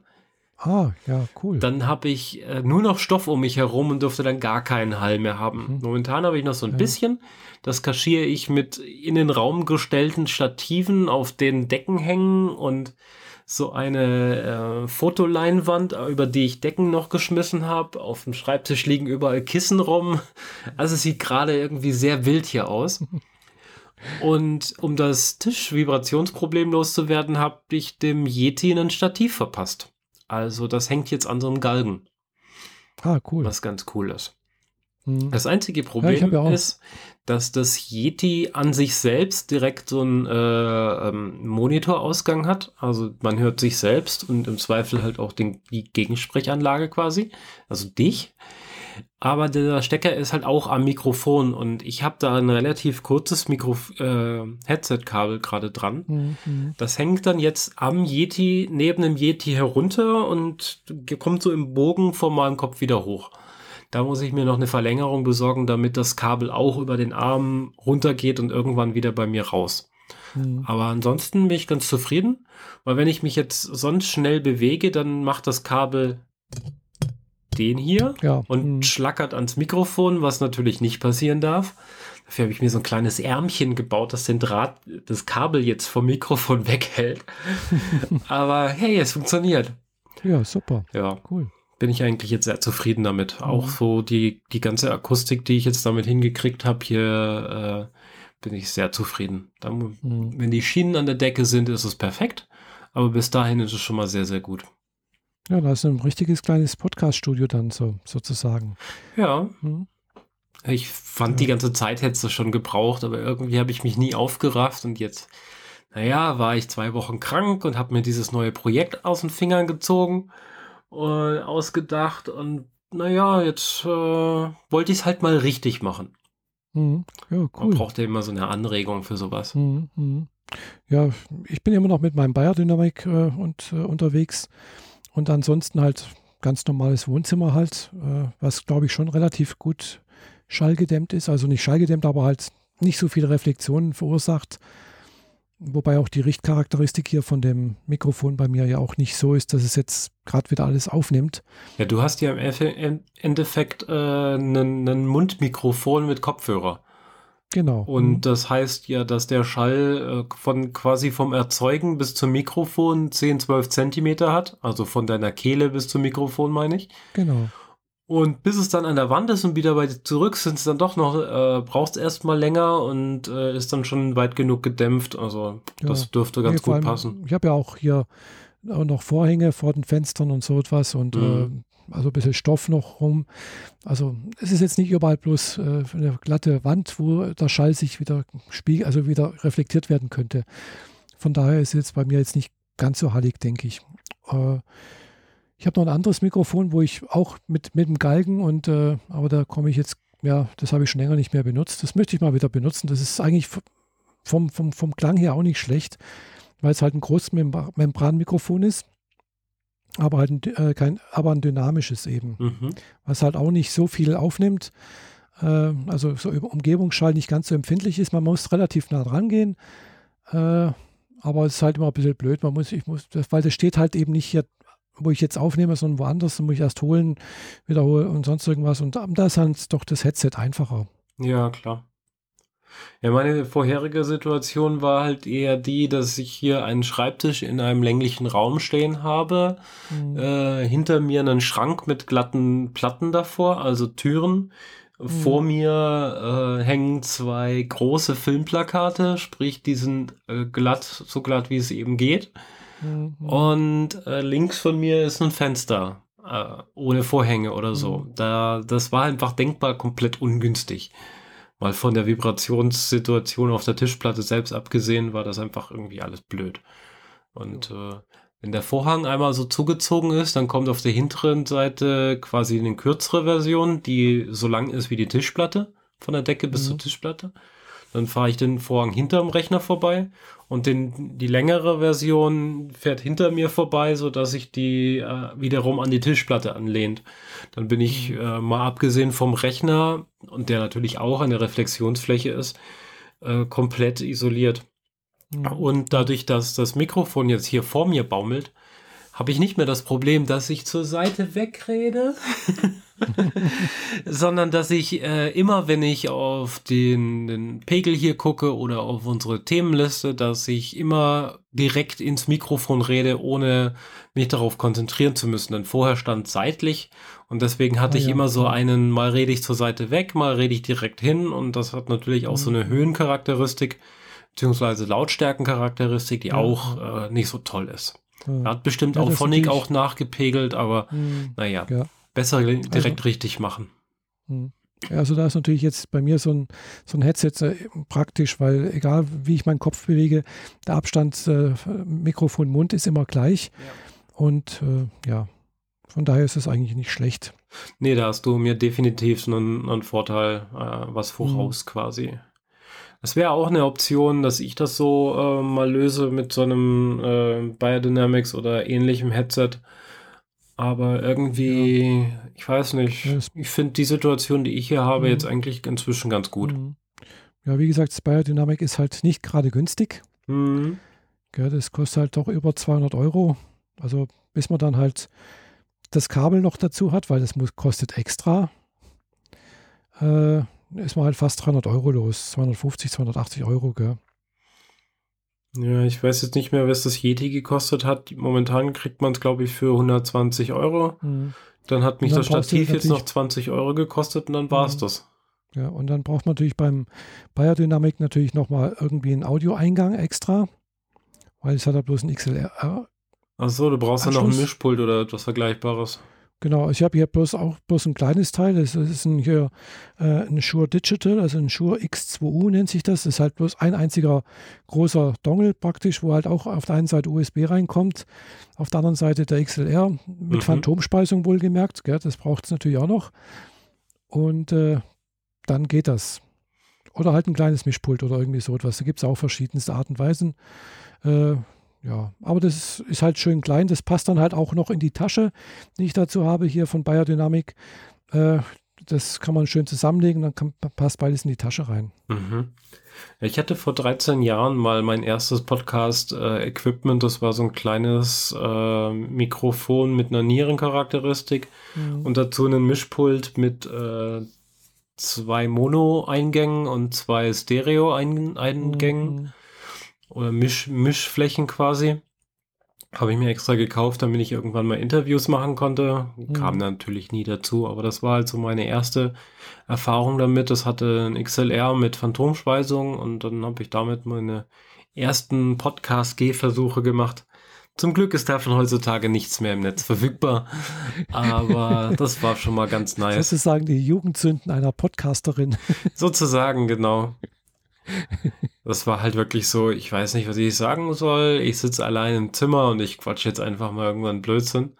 Speaker 1: Ah, ja, cool.
Speaker 2: Dann habe ich äh, nur noch Stoff um mich herum und durfte dann gar keinen Hall mehr haben. Mhm. Momentan habe ich noch so ein ja. bisschen. Das kaschiere ich mit in den Raum gestellten Stativen auf den Decken hängen und so eine äh, Fotoleinwand, über die ich Decken noch geschmissen habe. Auf dem Schreibtisch liegen überall Kissen rum. Also es sieht gerade irgendwie sehr wild hier aus. Und um das Tischvibrationsproblem loszuwerden, habe ich dem Yeti ein Stativ verpasst. Also das hängt jetzt an so einem Galgen.
Speaker 1: Ah, cool.
Speaker 2: Was ganz cool ist. Hm. Das einzige Problem ja, ist, dass das Yeti an sich selbst direkt so einen äh, ähm, Monitorausgang hat. Also man hört sich selbst und im Zweifel halt auch den, die Gegensprechanlage quasi, also dich. Aber der Stecker ist halt auch am Mikrofon und ich habe da ein relativ kurzes Mikro äh, Headset-Kabel gerade dran. Mhm. Das hängt dann jetzt am Yeti, neben dem Yeti herunter und kommt so im Bogen vor meinem Kopf wieder hoch. Da muss ich mir noch eine Verlängerung besorgen, damit das Kabel auch über den Arm runtergeht und irgendwann wieder bei mir raus. Mhm. Aber ansonsten bin ich ganz zufrieden, weil wenn ich mich jetzt sonst schnell bewege, dann macht das Kabel den hier ja. und mhm. schlackert ans Mikrofon, was natürlich nicht passieren darf. Dafür habe ich mir so ein kleines Ärmchen gebaut, das den Draht, das Kabel jetzt vom Mikrofon weghält. Aber hey, es funktioniert.
Speaker 1: Ja, super.
Speaker 2: Ja, cool bin ich eigentlich jetzt sehr zufrieden damit. Mhm. Auch so die, die ganze Akustik, die ich jetzt damit hingekriegt habe, hier äh, bin ich sehr zufrieden. Dann, mhm. Wenn die Schienen an der Decke sind, ist es perfekt. Aber bis dahin ist es schon mal sehr, sehr gut.
Speaker 1: Ja, da ist ein richtiges kleines Podcast-Studio dann so, sozusagen.
Speaker 2: Ja. Mhm. Ich fand, ja. die ganze Zeit hätte es schon gebraucht, aber irgendwie habe ich mich nie aufgerafft und jetzt, naja, war ich zwei Wochen krank und habe mir dieses neue Projekt aus den Fingern gezogen äh, ausgedacht und naja, jetzt äh, wollte ich es halt mal richtig machen.
Speaker 1: Mhm. Ja, cool.
Speaker 2: Man braucht ja immer so eine Anregung für sowas.
Speaker 1: Mhm. Ja, ich bin immer noch mit meinem Bayer-Dynamik äh, und, äh, unterwegs und ansonsten halt ganz normales Wohnzimmer halt, äh, was glaube ich schon relativ gut schallgedämmt ist. Also nicht schallgedämmt, aber halt nicht so viele Reflexionen verursacht. Wobei auch die Richtcharakteristik hier von dem Mikrofon bei mir ja auch nicht so ist, dass es jetzt gerade wieder alles aufnimmt.
Speaker 2: Ja, du hast ja im Endeffekt äh, ein Mundmikrofon mit Kopfhörer.
Speaker 1: Genau.
Speaker 2: Und mhm. das heißt ja, dass der Schall äh, von quasi vom Erzeugen bis zum Mikrofon 10, 12 Zentimeter hat. Also von deiner Kehle bis zum Mikrofon, meine ich.
Speaker 1: Genau.
Speaker 2: Und bis es dann an der Wand ist und wieder bei dir zurück, sind es dann doch noch, äh, braucht es erstmal länger und äh, ist dann schon weit genug gedämpft. Also ja. das dürfte ganz nee, gut allem, passen.
Speaker 1: Ich habe ja auch hier auch noch Vorhänge vor den Fenstern und so etwas und mhm. Also ein bisschen Stoff noch rum. Also es ist jetzt nicht überall bloß äh, eine glatte Wand, wo der Schall sich wieder spiegelt, also wieder reflektiert werden könnte. Von daher ist es jetzt bei mir jetzt nicht ganz so hallig, denke ich. Äh, ich habe noch ein anderes Mikrofon, wo ich auch mit, mit dem Galgen und äh, aber da komme ich jetzt, ja, das habe ich schon länger nicht mehr benutzt. Das möchte ich mal wieder benutzen. Das ist eigentlich vom, vom, vom Klang her auch nicht schlecht, weil es halt ein großes Membranmikrofon ist, aber halt ein, äh, kein, aber ein dynamisches eben. Mhm. Was halt auch nicht so viel aufnimmt, äh, also so Umgebungsschall nicht ganz so empfindlich ist. Man muss relativ nah dran gehen. Äh, aber es ist halt immer ein bisschen blöd. Man muss, ich muss, weil das steht halt eben nicht hier, wo ich jetzt aufnehme, sondern woanders. Da muss ich erst holen, wiederholen und sonst irgendwas. Und da ist halt doch das Headset einfacher.
Speaker 2: Ja, klar. Ja, meine vorherige Situation war halt eher die, dass ich hier einen Schreibtisch in einem länglichen Raum stehen habe, mhm. äh, hinter mir einen Schrank mit glatten Platten davor, also Türen. Mhm. Vor mir äh, hängen zwei große Filmplakate, sprich, die sind äh, glatt, so glatt wie es eben geht. Mhm. Und äh, links von mir ist ein Fenster äh, ohne Vorhänge oder so. Mhm. Da, das war einfach denkbar komplett ungünstig. Mal von der Vibrationssituation auf der Tischplatte selbst abgesehen, war das einfach irgendwie alles blöd. Und äh, wenn der Vorhang einmal so zugezogen ist, dann kommt auf der hinteren Seite quasi eine kürzere Version, die so lang ist wie die Tischplatte, von der Decke bis mhm. zur Tischplatte. Dann fahre ich den Vorhang hinterm Rechner vorbei und den, die längere Version fährt hinter mir vorbei, so dass sich die äh, wiederum an die Tischplatte anlehnt. Dann bin ich mhm. äh, mal abgesehen vom Rechner und der natürlich auch eine Reflexionsfläche ist, äh, komplett isoliert. Mhm. Und dadurch, dass das Mikrofon jetzt hier vor mir baumelt, habe ich nicht mehr das Problem, dass ich zur Seite wegrede, sondern dass ich äh, immer, wenn ich auf den, den Pegel hier gucke oder auf unsere Themenliste, dass ich immer direkt ins Mikrofon rede, ohne mich darauf konzentrieren zu müssen. Denn vorher stand seitlich und deswegen hatte ah, ich ja. immer so einen, mal rede ich zur Seite weg, mal rede ich direkt hin und das hat natürlich auch mhm. so eine Höhencharakteristik beziehungsweise Lautstärkencharakteristik, die ja. auch äh, nicht so toll ist. Hat bestimmt auch Phonic auch nachgepegelt, aber hm, naja, ja. Besser direkt also, richtig machen.
Speaker 1: Hm. Also da ist natürlich jetzt bei mir so ein, so ein Headset äh, praktisch, weil egal wie ich meinen Kopf bewege, der Abstand äh, Mikrofon-Mund ist immer gleich. Ja. Und äh, ja, von daher ist es eigentlich nicht schlecht.
Speaker 2: Nee, da hast du mir definitiv einen, einen Vorteil, äh, was voraus mhm. quasi. Es wäre auch eine Option, dass ich das so äh, mal löse mit so einem äh, Biodynamics oder ähnlichem Headset. Aber irgendwie, ja. ich weiß nicht, ich finde die Situation, die ich hier habe, mhm. jetzt eigentlich inzwischen ganz gut. Mhm.
Speaker 1: Ja, wie gesagt, das Biodynamic ist halt nicht gerade günstig. Mhm. Ja, das kostet halt doch über 200 Euro. Also bis man dann halt das Kabel noch dazu hat, weil das muss, kostet extra. Äh, ist man halt fast 300 Euro los. 250, 280 Euro, gell?
Speaker 2: Ja, ich weiß jetzt nicht mehr, was das Yeti gekostet hat. Momentan kriegt man es, glaube ich, für 120 Euro. Mhm. Dann hat mich dann das Stativ jetzt noch 20 Euro gekostet und dann war es mhm. das.
Speaker 1: Ja, und dann braucht man natürlich beim Biodynamic natürlich nochmal irgendwie einen Audioeingang extra, weil es hat ja bloß ein XLR.
Speaker 2: Achso, du brauchst ja noch ein Mischpult oder etwas Vergleichbares.
Speaker 1: Genau, ich habe hier bloß auch bloß ein kleines Teil. Das ist ein, hier äh, ein Shure Digital, also ein Shure X2U nennt sich das. Das ist halt bloß ein einziger großer Dongle praktisch, wo halt auch auf der einen Seite USB reinkommt, auf der anderen Seite der XLR mit mhm. Phantomspeisung wohlgemerkt. Gell, das braucht es natürlich auch noch. Und äh, dann geht das. Oder halt ein kleines Mischpult oder irgendwie so etwas. Da gibt es auch verschiedenste Arten und Weisen. Äh, ja, aber das ist halt schön klein. Das passt dann halt auch noch in die Tasche, die ich dazu habe hier von Biodynamic. Äh, das kann man schön zusammenlegen, dann kann, passt beides in die Tasche rein.
Speaker 2: Mhm. Ich hatte vor 13 Jahren mal mein erstes Podcast-Equipment. Äh, das war so ein kleines äh, Mikrofon mit einer Nierencharakteristik mhm. und dazu ein Mischpult mit äh, zwei Mono-Eingängen und zwei Stereo-Eingängen. Mhm oder Misch, Mischflächen quasi. Habe ich mir extra gekauft, damit ich irgendwann mal Interviews machen konnte. Kam mhm. natürlich nie dazu, aber das war halt so meine erste Erfahrung damit. Das hatte ein XLR mit Phantomspeisung und dann habe ich damit meine ersten Podcast-G-Versuche gemacht. Zum Glück ist davon heutzutage nichts mehr im Netz verfügbar, aber das war schon mal ganz nice.
Speaker 1: Sozusagen die Jugendzünden einer Podcasterin.
Speaker 2: Sozusagen, genau. Das war halt wirklich so, ich weiß nicht, was ich sagen soll. Ich sitze allein im Zimmer und ich quatsche jetzt einfach mal irgendwann Blödsinn.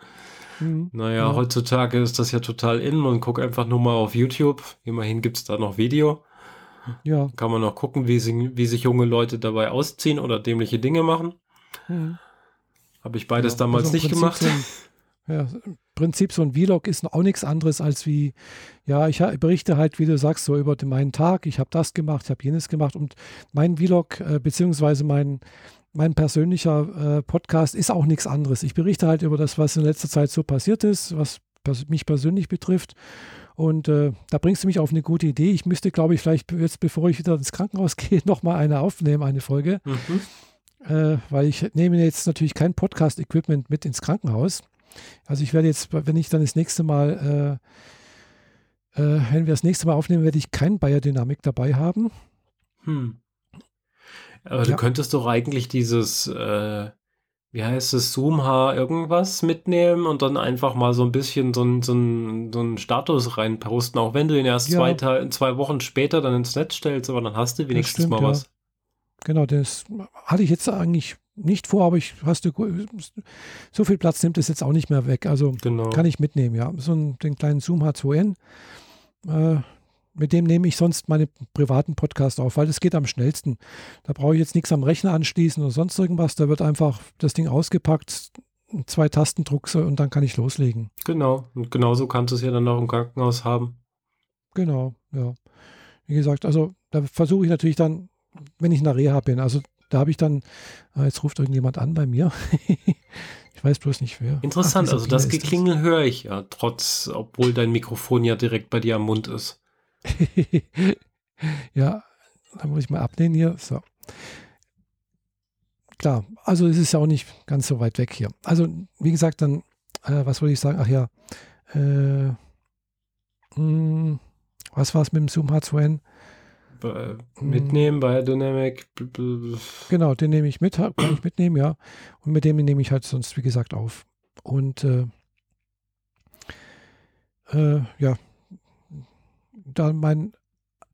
Speaker 2: Mhm. Naja, ja. heutzutage ist das ja total in. Man guckt einfach nur mal auf YouTube. Immerhin gibt es da noch Video. Ja. Kann man noch gucken, wie, sie, wie sich junge Leute dabei ausziehen oder dämliche Dinge machen. Mhm. Habe ich beides ja, damals also nicht Prinzip gemacht.
Speaker 1: So ein, ja, Prinzip so ein Vlog ist auch nichts anderes als wie, ja, ich berichte halt, wie du sagst, so über meinen Tag, ich habe das gemacht, ich habe jenes gemacht und mein Vlog äh, beziehungsweise mein, mein persönlicher äh, Podcast ist auch nichts anderes. Ich berichte halt über das, was in letzter Zeit so passiert ist, was pers mich persönlich betrifft und äh, da bringst du mich auf eine gute Idee. Ich müsste, glaube ich, vielleicht jetzt, bevor ich wieder ins Krankenhaus gehe, nochmal eine aufnehmen, eine Folge. Mhm. Äh, weil ich nehme jetzt natürlich kein Podcast-Equipment mit ins Krankenhaus. Also ich werde jetzt, wenn ich dann das nächste Mal, äh, äh, wenn wir das nächste Mal aufnehmen, werde ich kein Biodynamik dabei haben. Hm.
Speaker 2: Aber ja. du könntest doch eigentlich dieses, äh, wie heißt es, Zoom-H irgendwas mitnehmen und dann einfach mal so ein bisschen so einen so so ein Status reinposten, auch wenn du ihn erst ja. zwei, zwei Wochen später dann ins Netz stellst, aber dann hast du wenigstens stimmt, mal was.
Speaker 1: Genau, das hatte ich jetzt eigentlich nicht vor, aber ich hast du so viel Platz nimmt es jetzt auch nicht mehr weg. Also genau. kann ich mitnehmen, ja. So einen, den kleinen Zoom H2N. Äh, mit dem nehme ich sonst meine privaten Podcasts auf, weil das geht am schnellsten. Da brauche ich jetzt nichts am Rechner anschließen oder sonst irgendwas. Da wird einfach das Ding ausgepackt, zwei Tastendrucke und dann kann ich loslegen.
Speaker 2: Genau. Und genauso kannst du es ja dann auch im Krankenhaus haben.
Speaker 1: Genau, ja. Wie gesagt, also da versuche ich natürlich dann, wenn ich in der Reha bin, also da habe ich dann, ah, jetzt ruft irgendjemand an bei mir. ich weiß bloß nicht wer.
Speaker 2: Interessant, Ach, also das Geklingel höre ich ja, trotz, obwohl dein Mikrofon ja direkt bei dir am Mund ist.
Speaker 1: ja, da muss ich mal abnehmen hier. So. Klar, also es ist ja auch nicht ganz so weit weg hier. Also, wie gesagt, dann, äh, was wollte ich sagen? Ach ja, äh, mh, hm, was war es mit dem Zoom H2N?
Speaker 2: Äh, mitnehmen bei Dynamic.
Speaker 1: Genau, den nehme ich mit, kann ich mitnehmen, ja. Und mit dem nehme ich halt sonst, wie gesagt, auf. Und äh, äh, ja, da mein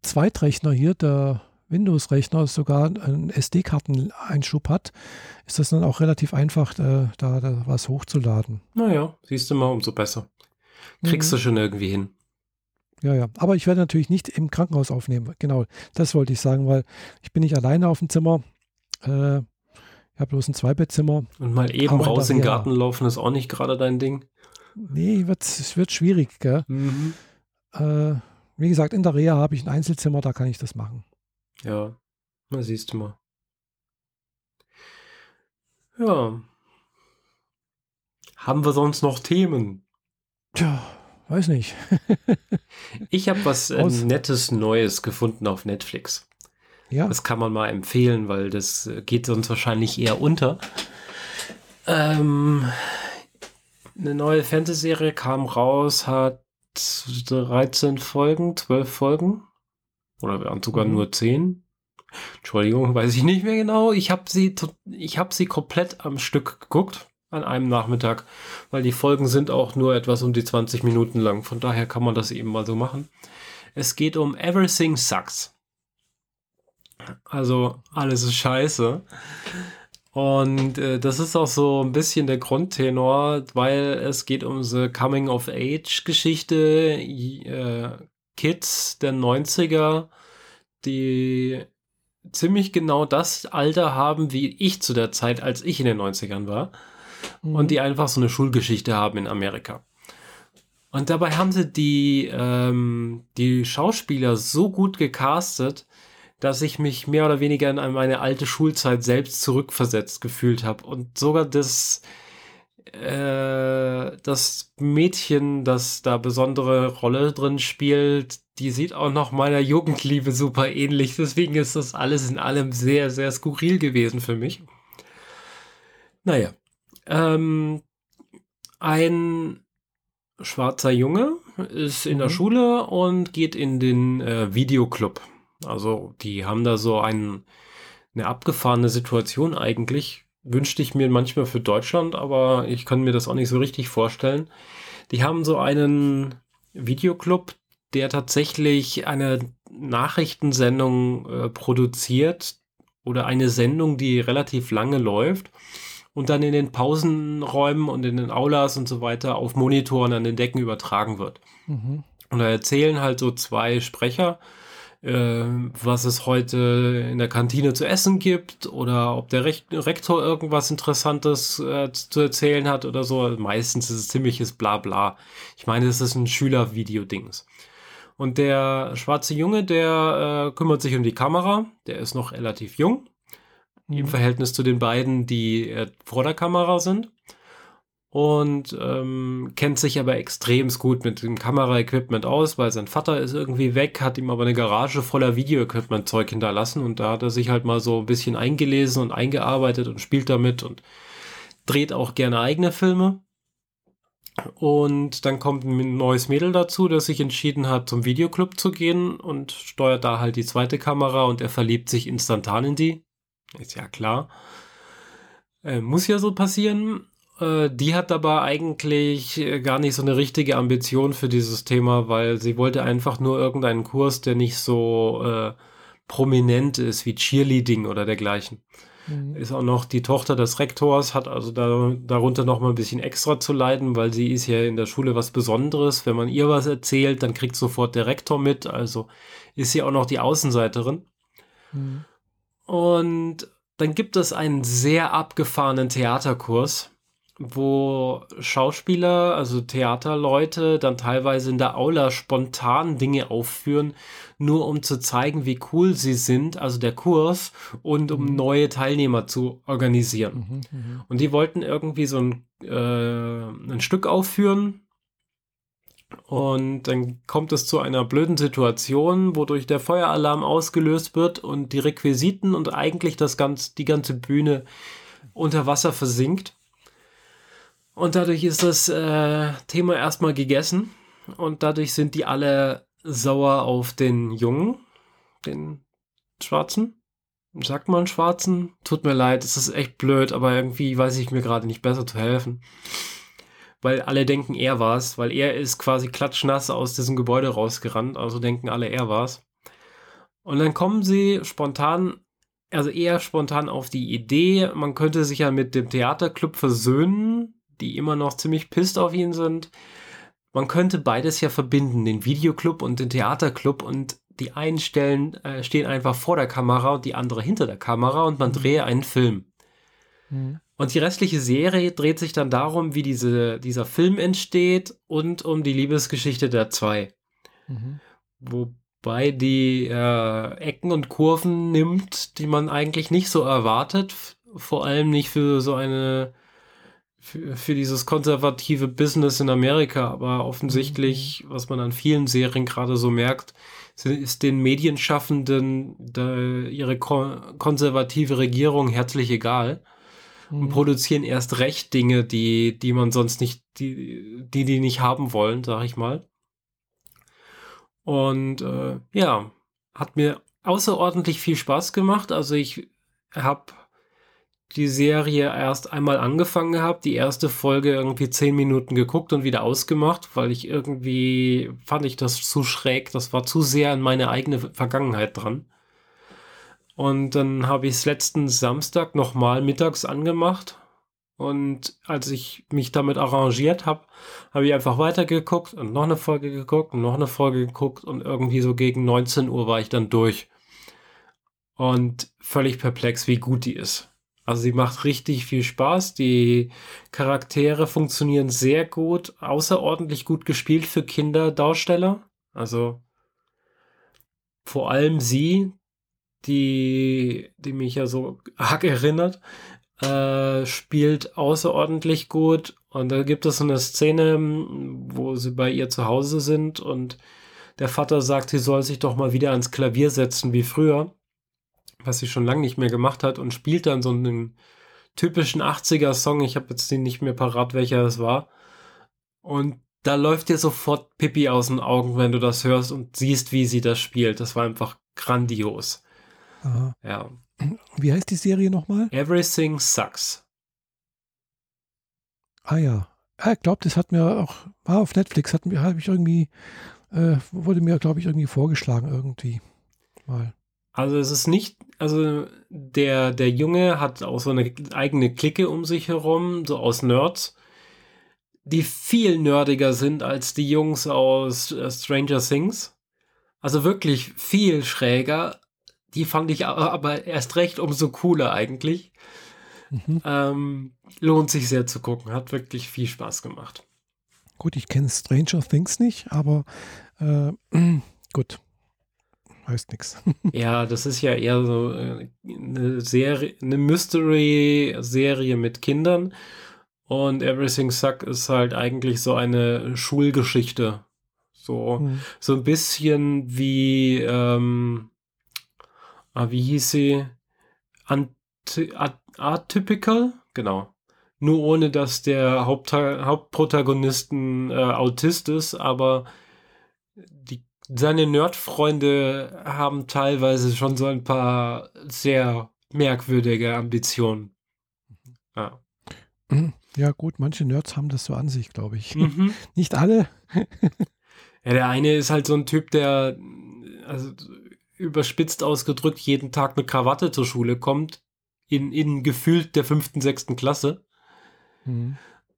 Speaker 1: Zweitrechner hier, der Windows-Rechner, sogar einen SD-Karteneinschub hat, ist das dann auch relativ einfach, da, da, da was hochzuladen.
Speaker 2: Naja, siehst du mal, umso besser. Kriegst mhm. du schon irgendwie hin.
Speaker 1: Ja, ja. Aber ich werde natürlich nicht im Krankenhaus aufnehmen. Genau, das wollte ich sagen, weil ich bin nicht alleine auf dem Zimmer. Äh, ich habe bloß ein Zweibettzimmer.
Speaker 2: Und mal eben raus in den Garten laufen ist auch nicht gerade dein Ding.
Speaker 1: Nee, es wird schwierig, gell? Mhm. Äh, wie gesagt, in der Reha habe ich ein Einzelzimmer, da kann ich das machen.
Speaker 2: Ja, na siehst du mal. Ja. Haben wir sonst noch Themen?
Speaker 1: Tja, weiß nicht.
Speaker 2: ich habe was äh, Nettes Neues gefunden auf Netflix. Ja. Das kann man mal empfehlen, weil das geht sonst wahrscheinlich eher unter. Ähm, eine neue Fernsehserie kam raus, hat 13 Folgen, 12 Folgen. Oder waren sogar mhm. nur 10. Entschuldigung, weiß ich nicht mehr genau. Ich habe sie, ich habe sie komplett am Stück geguckt an einem Nachmittag, weil die Folgen sind auch nur etwas um die 20 Minuten lang. Von daher kann man das eben mal so machen. Es geht um Everything Sucks. Also alles ist scheiße. Und äh, das ist auch so ein bisschen der Grundtenor, weil es geht um so Coming-of-Age-Geschichte, äh, Kids der 90er, die ziemlich genau das Alter haben, wie ich zu der Zeit, als ich in den 90ern war. Mhm. Und die einfach so eine Schulgeschichte haben in Amerika. Und dabei haben sie die, ähm, die Schauspieler so gut gecastet, dass ich mich mehr oder weniger in meine alte Schulzeit selbst zurückversetzt gefühlt habe. Und sogar das, äh, das Mädchen, das da besondere Rolle drin spielt, die sieht auch noch meiner Jugendliebe super ähnlich. Deswegen ist das alles in allem sehr, sehr skurril gewesen für mich. Naja. Ähm, ein schwarzer Junge ist in mhm. der Schule und geht in den äh, Videoclub. Also die haben da so ein, eine abgefahrene Situation eigentlich. Wünschte ich mir manchmal für Deutschland, aber ich kann mir das auch nicht so richtig vorstellen. Die haben so einen Videoclub, der tatsächlich eine Nachrichtensendung äh, produziert oder eine Sendung, die relativ lange läuft und dann in den Pausenräumen und in den Aulas und so weiter auf Monitoren an den Decken übertragen wird. Mhm. Und da erzählen halt so zwei Sprecher, äh, was es heute in der Kantine zu essen gibt oder ob der Rech Rektor irgendwas Interessantes äh, zu erzählen hat oder so. Meistens ist es ziemliches Blabla. Ich meine, es ist ein Schülervideo-Dings. Und der schwarze Junge, der äh, kümmert sich um die Kamera. Der ist noch relativ jung. Mhm. Im Verhältnis zu den beiden, die äh, vor der Kamera sind und ähm, kennt sich aber extrem gut mit dem Kameraequipment aus, weil sein Vater ist irgendwie weg, hat ihm aber eine Garage voller Videoequipment-Zeug hinterlassen und da hat er sich halt mal so ein bisschen eingelesen und eingearbeitet und spielt damit und dreht auch gerne eigene Filme. Und dann kommt ein neues Mädel dazu, das sich entschieden hat, zum Videoclub zu gehen und steuert da halt die zweite Kamera und er verliebt sich instantan in die. Ist ja klar. Äh, muss ja so passieren. Äh, die hat aber eigentlich äh, gar nicht so eine richtige Ambition für dieses Thema, weil sie wollte einfach nur irgendeinen Kurs, der nicht so äh, prominent ist wie Cheerleading oder dergleichen. Mhm. Ist auch noch die Tochter des Rektors, hat also da, darunter noch mal ein bisschen extra zu leiden, weil sie ist ja in der Schule was Besonderes. Wenn man ihr was erzählt, dann kriegt sofort der Rektor mit. Also ist sie auch noch die Außenseiterin. Mhm. Und dann gibt es einen sehr abgefahrenen Theaterkurs wo Schauspieler, also Theaterleute, dann teilweise in der Aula spontan Dinge aufführen, nur um zu zeigen, wie cool sie sind, also der Kurs, und um mhm. neue Teilnehmer zu organisieren. Mhm, mh. Und die wollten irgendwie so ein, äh, ein Stück aufführen. Und dann kommt es zu einer blöden Situation, wodurch der Feueralarm ausgelöst wird und die Requisiten und eigentlich das ganz, die ganze Bühne unter Wasser versinkt. Und dadurch ist das äh, Thema erstmal gegessen. Und dadurch sind die alle sauer auf den Jungen, den Schwarzen. Sagt man Schwarzen? Tut mir leid, es ist echt blöd, aber irgendwie weiß ich mir gerade nicht besser zu helfen. Weil alle denken, er war's, weil er ist quasi klatschnass aus diesem Gebäude rausgerannt, also denken alle, er war's. Und dann kommen sie spontan, also eher spontan auf die Idee, man könnte sich ja mit dem Theaterclub versöhnen, die immer noch ziemlich pisst auf ihn sind. Man könnte beides ja verbinden, den Videoclub und den Theaterclub und die einen Stellen äh, stehen einfach vor der Kamera und die andere hinter der Kamera und man mhm. drehe einen Film. Mhm. Und die restliche Serie dreht sich dann darum, wie diese, dieser Film entsteht und um die Liebesgeschichte der zwei. Mhm. Wobei die äh, Ecken und Kurven nimmt, die man eigentlich nicht so erwartet. Vor allem nicht für so eine für, für dieses konservative Business in Amerika, aber offensichtlich, mhm. was man an vielen Serien gerade so merkt, ist den Medienschaffenden ihre konservative Regierung herzlich egal mhm. und produzieren erst recht Dinge, die, die man sonst nicht, die, die, die nicht haben wollen, sag ich mal. Und äh, ja, hat mir außerordentlich viel Spaß gemacht. Also ich habe die Serie erst einmal angefangen gehabt, die erste Folge irgendwie zehn Minuten geguckt und wieder ausgemacht, weil ich irgendwie fand ich das zu schräg, das war zu sehr an meine eigene Vergangenheit dran. Und dann habe ich es letzten Samstag nochmal mittags angemacht. Und als ich mich damit arrangiert habe, habe ich einfach weitergeguckt und noch eine Folge geguckt und noch eine Folge geguckt und irgendwie so gegen 19 Uhr war ich dann durch. Und völlig perplex, wie gut die ist. Also sie macht richtig viel Spaß. Die Charaktere funktionieren sehr gut, außerordentlich gut gespielt für Kinderdarsteller. Also vor allem sie, die, die mich ja so arg erinnert, äh, spielt außerordentlich gut. Und da gibt es so eine Szene, wo sie bei ihr zu Hause sind und der Vater sagt, sie soll sich doch mal wieder ans Klavier setzen wie früher was sie schon lange nicht mehr gemacht hat und spielt dann so einen typischen 80er-Song. Ich habe jetzt den nicht mehr parat, welcher es war. Und da läuft dir sofort Pippi aus den Augen, wenn du das hörst und siehst, wie sie das spielt. Das war einfach grandios.
Speaker 1: Aha. Ja. Wie heißt die Serie nochmal?
Speaker 2: Everything Sucks.
Speaker 1: Ah ja. Ah, ich glaube, das hat mir auch, war auf Netflix, hat mir, habe ich irgendwie, äh, wurde mir, glaube ich, irgendwie vorgeschlagen irgendwie. Mal.
Speaker 2: Also es ist nicht, also der, der Junge hat auch so eine eigene Clique um sich herum, so aus Nerds, die viel nerdiger sind als die Jungs aus äh, Stranger Things. Also wirklich viel schräger. Die fand ich aber erst recht umso cooler eigentlich. Mhm. Ähm, lohnt sich sehr zu gucken. Hat wirklich viel Spaß gemacht.
Speaker 1: Gut, ich kenne Stranger Things nicht, aber äh, gut. Heißt nichts.
Speaker 2: Ja, das ist ja eher so äh, eine Serie, eine Mystery-Serie mit Kindern. Und Everything Suck ist halt eigentlich so eine Schulgeschichte. So, hm. so ein bisschen wie, ähm, ah, wie hieß sie? Ant Atypical? Genau. Nur ohne, dass der Haupt Hauptprotagonisten äh, Autist ist, aber die, seine Nerdfreunde haben teilweise schon so ein paar sehr merkwürdige Ambitionen.
Speaker 1: Ja. Ja, gut, manche Nerds haben das so an sich, glaube ich. Mhm. Nicht alle.
Speaker 2: ja, der eine ist halt so ein Typ, der, also überspitzt ausgedrückt, jeden Tag mit Krawatte zur Schule kommt, in, in gefühlt der fünften, sechsten Klasse. Mhm.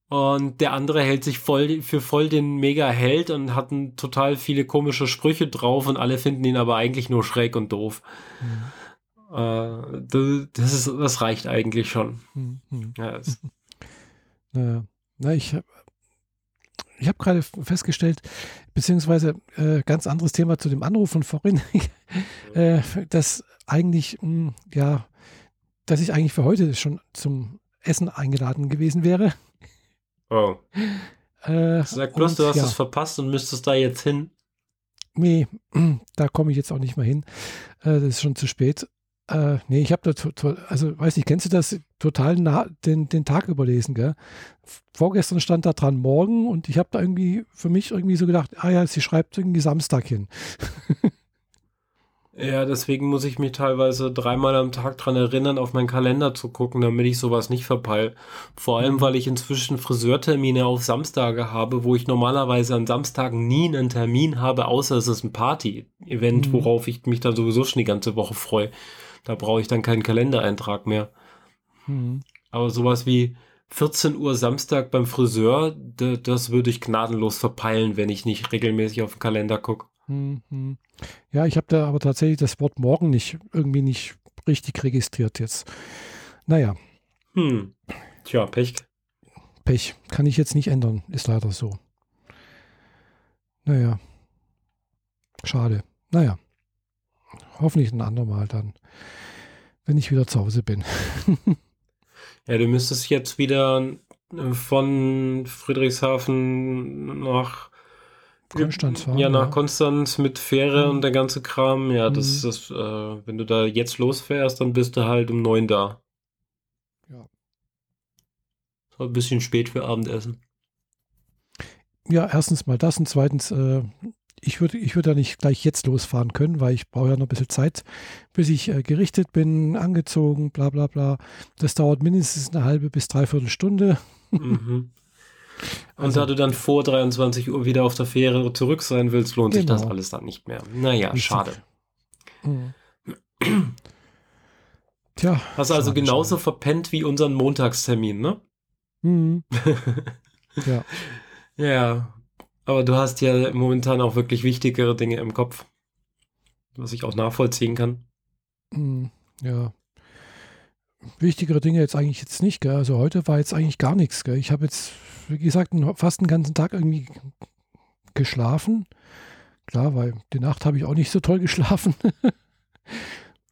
Speaker 2: Und der andere hält sich voll für voll den Mega-Held und hat total viele komische Sprüche drauf und alle finden ihn aber eigentlich nur schräg und doof. Mhm. Äh, das, ist, das reicht eigentlich schon. Mhm. Ja,
Speaker 1: naja. Na, ich habe ich hab gerade festgestellt, beziehungsweise äh, ganz anderes Thema zu dem Anruf von vorhin, äh, dass eigentlich, mh, hm, ja, dass ich eigentlich für heute schon zum Essen eingeladen gewesen wäre.
Speaker 2: Oh. Äh, Sag bloß, und, du hast ja. es verpasst und müsstest da jetzt hin.
Speaker 1: Nee, da komme ich jetzt auch nicht mehr hin. Äh, das ist schon zu spät. Äh, nee, ich habe da, also weiß nicht, kennst du das total nah, den, den Tag überlesen, gell? Vorgestern stand da dran morgen und ich habe da irgendwie für mich irgendwie so gedacht, ah ja, sie schreibt irgendwie Samstag hin.
Speaker 2: Ja, deswegen muss ich mich teilweise dreimal am Tag dran erinnern, auf meinen Kalender zu gucken, damit ich sowas nicht verpeil. Vor allem, mhm. weil ich inzwischen Friseurtermine auf Samstage habe, wo ich normalerweise an Samstagen nie einen Termin habe, außer es ist ein Party-Event, mhm. worauf ich mich dann sowieso schon die ganze Woche freue. Da brauche ich dann keinen Kalendereintrag mehr. Mhm. Aber sowas wie 14 Uhr Samstag beim Friseur, das würde ich gnadenlos verpeilen, wenn ich nicht regelmäßig auf den Kalender gucke.
Speaker 1: Mhm. Ja, ich habe da aber tatsächlich das Wort morgen nicht irgendwie nicht richtig registriert jetzt. Naja.
Speaker 2: Hm. Tja, Pech.
Speaker 1: Pech. Kann ich jetzt nicht ändern. Ist leider so. Naja. Schade. Naja hoffentlich ein andermal dann, wenn ich wieder zu Hause bin.
Speaker 2: ja, du müsstest jetzt wieder äh, von Friedrichshafen nach
Speaker 1: Konstanz
Speaker 2: fahren. Ja, nach ja. Konstanz mit Fähre mhm. und der ganze Kram. Ja, das mhm. ist, äh, wenn du da jetzt losfährst, dann bist du halt um neun da. Ja. Ein bisschen spät für Abendessen.
Speaker 1: Ja, erstens mal das und zweitens, äh, ich würde ich würd ja nicht gleich jetzt losfahren können, weil ich brauche ja noch ein bisschen Zeit, bis ich äh, gerichtet bin, angezogen, bla bla bla. Das dauert mindestens eine halbe bis dreiviertel Stunde. Mhm.
Speaker 2: Und also, da du dann vor 23 Uhr wieder auf der Fähre zurück sein willst, lohnt genau. sich das genau. alles dann nicht mehr. Naja, Richtig. schade. Mhm. Tja. Hast also genauso schade. verpennt wie unseren Montagstermin, ne? Mhm. ja. Ja, aber du hast ja momentan auch wirklich wichtigere Dinge im Kopf, was ich auch nachvollziehen kann.
Speaker 1: Hm, ja. Wichtigere Dinge jetzt eigentlich jetzt nicht, gell? Also heute war jetzt eigentlich gar nichts, gell? Ich habe jetzt, wie gesagt, fast den ganzen Tag irgendwie geschlafen. Klar, weil die Nacht habe ich auch nicht so toll geschlafen.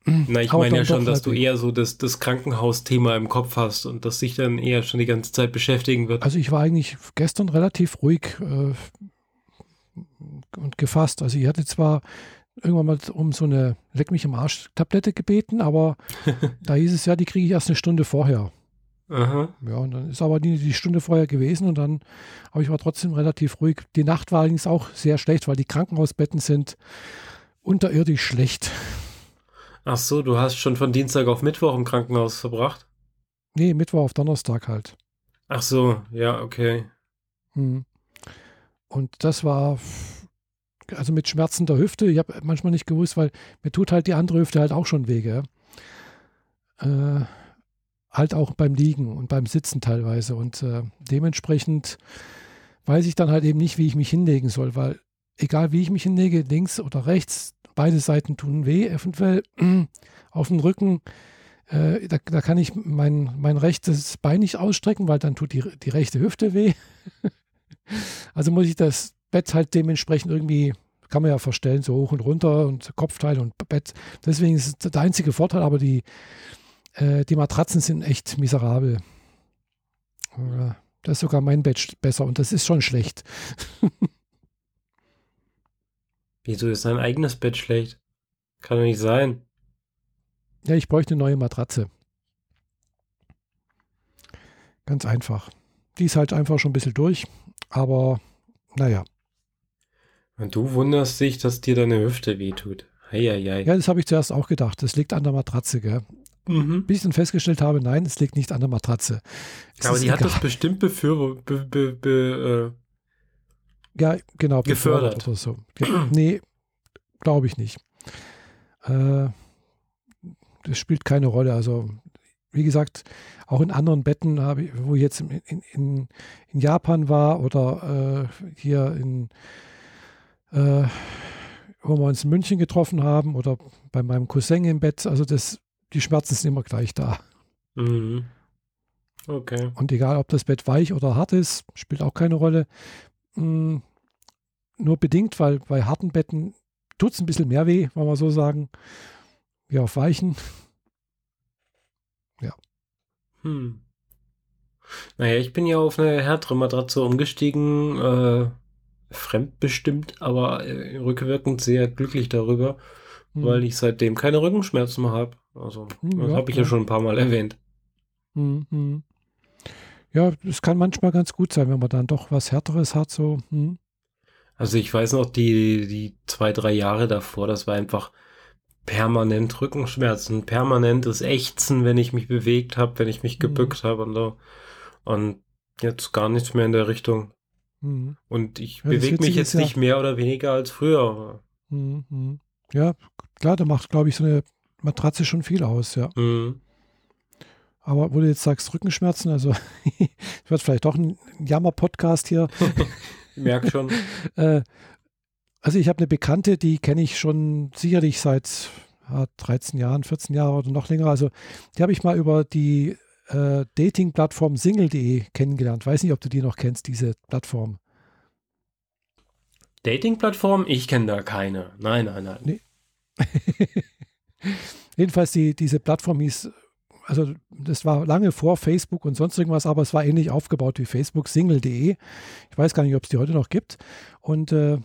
Speaker 2: Na, ich meine ja schon, dass du eher so das, das Krankenhausthema im Kopf hast und das sich dann eher schon die ganze Zeit beschäftigen wird.
Speaker 1: Also ich war eigentlich gestern relativ ruhig äh, und gefasst. Also ich hatte zwar irgendwann mal um so eine Leck mich im Arsch Tablette gebeten, aber da hieß es ja, die kriege ich erst eine Stunde vorher. Aha. Ja, und dann ist aber die, die Stunde vorher gewesen und dann, aber ich war trotzdem relativ ruhig. Die Nacht war allerdings auch sehr schlecht, weil die Krankenhausbetten sind unterirdisch schlecht.
Speaker 2: Ach so, du hast schon von Dienstag auf Mittwoch im Krankenhaus verbracht?
Speaker 1: Nee, Mittwoch auf Donnerstag halt.
Speaker 2: Ach so, ja, okay. Hm.
Speaker 1: Und das war also mit Schmerzen der Hüfte. Ich habe manchmal nicht gewusst, weil mir tut halt die andere Hüfte halt auch schon weh. Äh, halt auch beim Liegen und beim Sitzen teilweise. Und äh, dementsprechend weiß ich dann halt eben nicht, wie ich mich hinlegen soll, weil egal wie ich mich hinlege, links oder rechts, beide Seiten tun weh, eventuell auf dem Rücken. Äh, da, da, kann ich mein, mein rechtes Bein nicht ausstrecken, weil dann tut die, die rechte Hüfte weh. also muss ich das Bett halt dementsprechend irgendwie, kann man ja verstellen, so hoch und runter und Kopfteil und Bett. Deswegen ist es der einzige Vorteil, aber die, äh, die Matratzen sind echt miserabel. Da ist sogar mein Bett besser und das ist schon schlecht.
Speaker 2: Wieso ist dein eigenes Bett schlecht? Kann doch nicht sein.
Speaker 1: Ja, ich bräuchte eine neue Matratze. Ganz einfach. Die ist halt einfach schon ein bisschen durch, aber naja.
Speaker 2: Und du wunderst dich, dass dir deine Hüfte wehtut. Heieiei.
Speaker 1: Ja, das habe ich zuerst auch gedacht. Das liegt an der Matratze, gell? Mhm. Bis ich dann festgestellt habe, nein, es liegt nicht an der Matratze.
Speaker 2: Es Aber die egal. hat das bestimmt befür, be, be, be,
Speaker 1: äh, ja, genau,
Speaker 2: gefördert.
Speaker 1: oder so. nee, glaube ich nicht. Äh, das spielt keine Rolle. Also, wie gesagt, auch in anderen Betten, ich, wo ich jetzt in, in, in Japan war oder äh, hier in, äh, wo wir uns in München getroffen haben oder bei meinem Cousin im Bett, also das, die Schmerzen sind immer gleich da.
Speaker 2: Mhm. Okay.
Speaker 1: Und egal, ob das Bett weich oder hart ist, spielt auch keine Rolle. Mhm. Nur bedingt, weil bei harten Betten tut es ein bisschen mehr weh, wollen wir so sagen, wie auf weichen. Ja.
Speaker 2: Hm. Naja, ich bin ja auf eine härtere Matratze umgestiegen, äh, fremdbestimmt, aber äh, rückwirkend sehr glücklich darüber, hm. weil ich seitdem keine Rückenschmerzen mehr habe. Also, hm, das ja, habe ich ja. ja. schon ein paar Mal erwähnt.
Speaker 1: Hm, hm. Ja, es kann manchmal ganz gut sein, wenn man dann doch was Härteres hat, so. Hm.
Speaker 2: Also ich weiß noch, die, die zwei, drei Jahre davor, das war einfach permanent Rückenschmerzen, permanentes Ächzen, wenn ich mich bewegt habe, wenn ich mich mhm. gebückt mhm. habe und so. Und jetzt gar nichts mehr in der Richtung. Mhm. Und ich ja, bewege mich jetzt ja, nicht mehr oder weniger als früher.
Speaker 1: Mhm. Ja, klar, da macht, glaube ich, so eine Matratze schon viel aus, ja. Mhm. Aber wo du jetzt sagst, Rückenschmerzen, also wird vielleicht doch ein Jammer-Podcast hier.
Speaker 2: ich merke schon.
Speaker 1: äh, also ich habe eine Bekannte, die kenne ich schon sicherlich seit ja, 13 Jahren, 14 Jahren oder noch länger. Also die habe ich mal über die äh, Dating-Plattform single.de kennengelernt. Weiß nicht, ob du die noch kennst, diese Plattform.
Speaker 2: Dating-Plattform? Ich kenne da keine. Nein, nein, nein. Nee.
Speaker 1: Jedenfalls die, diese Plattform hieß, also das war lange vor Facebook und sonst irgendwas, aber es war ähnlich aufgebaut wie Facebook, single.de. Ich weiß gar nicht, ob es die heute noch gibt. Und äh,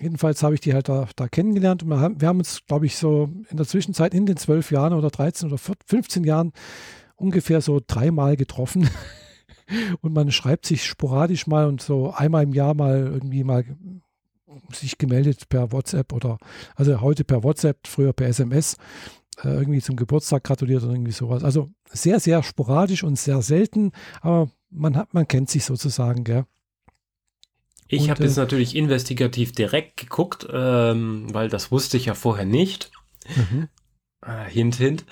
Speaker 1: jedenfalls habe ich die halt da, da kennengelernt und wir haben, wir haben uns, glaube ich, so in der Zwischenzeit in den zwölf Jahren oder 13 oder 15 Jahren ungefähr so dreimal getroffen. und man schreibt sich sporadisch mal und so einmal im Jahr mal irgendwie mal sich gemeldet per WhatsApp oder also heute per WhatsApp, früher per SMS, äh, irgendwie zum Geburtstag gratuliert oder irgendwie sowas. Also sehr, sehr sporadisch und sehr selten, aber man hat, man kennt sich sozusagen, gell?
Speaker 2: Ich habe jetzt äh, natürlich investigativ direkt geguckt, ähm, weil das wusste ich ja vorher nicht. Mhm. Äh, hint, hint.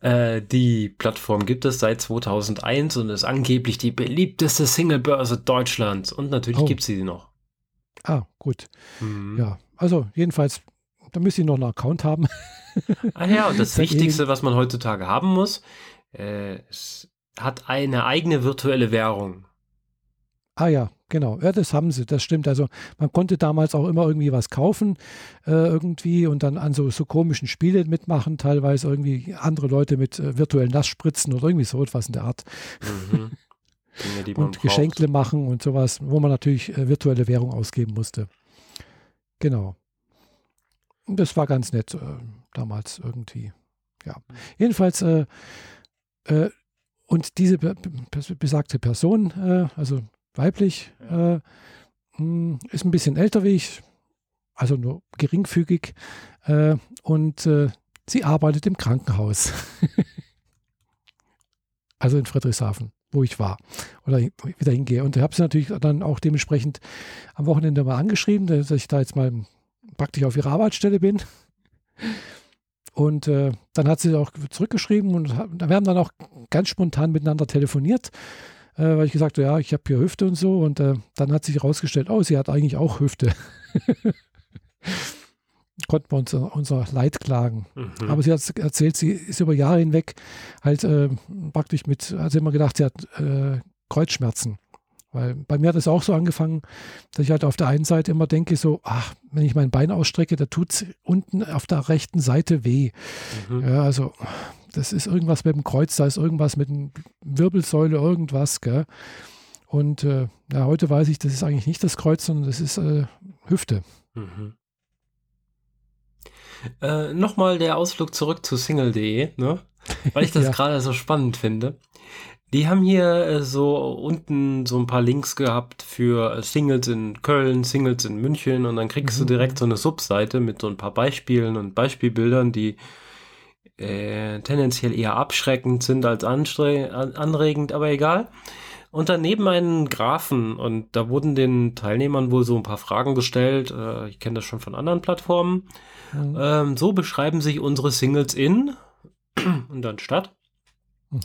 Speaker 2: Äh, die Plattform gibt es seit 2001 und ist angeblich die beliebteste Singlebörse Deutschlands. Und natürlich oh. gibt sie noch.
Speaker 1: Ah, gut. Mhm. Ja, also jedenfalls, da müsste ich noch einen Account haben.
Speaker 2: ah ja, und das Wichtigste, was man heutzutage haben muss, äh, es hat eine eigene virtuelle Währung.
Speaker 1: Ah ja, genau. Ja, das haben sie, das stimmt. Also man konnte damals auch immer irgendwie was kaufen, äh, irgendwie und dann an so, so komischen Spielen mitmachen, teilweise irgendwie andere Leute mit äh, virtuellen Nassspritzen oder irgendwie so etwas in der Art. Mhm. Dinge, und Geschenkle machen und sowas, wo man natürlich äh, virtuelle Währung ausgeben musste. Genau. Und das war ganz nett äh, damals irgendwie. Ja. Jedenfalls, äh, äh, und diese besagte Person, also weiblich, ja. äh, hm, ist ein bisschen älter wie ich, also nur geringfügig, äh, und äh, sie arbeitet im Krankenhaus. also in Friedrichshafen, wo ich war oder wieder hingehe. Und ich habe sie natürlich dann auch dementsprechend am Wochenende mal angeschrieben, dass ich da jetzt mal praktisch auf ihrer Arbeitsstelle bin. Und äh, dann hat sie auch zurückgeschrieben und wir haben dann auch ganz spontan miteinander telefoniert äh, weil ich gesagt habe, ja, ich habe hier Hüfte und so. Und äh, dann hat sich herausgestellt, oh, sie hat eigentlich auch Hüfte. Konnten wir uns unser Leid klagen. Mhm. Aber sie hat erzählt, sie ist über Jahre hinweg halt äh, praktisch mit, hat sie immer gedacht, sie hat äh, Kreuzschmerzen. Weil bei mir hat es auch so angefangen, dass ich halt auf der einen Seite immer denke, so, ach, wenn ich mein Bein ausstrecke, da tut es unten auf der rechten Seite weh. Mhm. Ja, also das ist irgendwas mit dem Kreuz, da ist irgendwas mit der Wirbelsäule, irgendwas, gell? Und äh, ja, heute weiß ich, das ist eigentlich nicht das Kreuz, sondern das ist äh, Hüfte. Mhm.
Speaker 2: Äh, Nochmal der Ausflug zurück zu single.de, ne? weil ich das ja. gerade so spannend finde. Die haben hier äh, so unten so ein paar Links gehabt für Singles in Köln, Singles in München und dann kriegst mhm. du direkt so eine Subseite mit so ein paar Beispielen und Beispielbildern, die äh, tendenziell eher abschreckend sind als anregend, aber egal. Und daneben einen Graphen und da wurden den Teilnehmern wohl so ein paar Fragen gestellt. Äh, ich kenne das schon von anderen Plattformen. Mhm. Ähm, so beschreiben sich unsere Singles in und dann Stadt.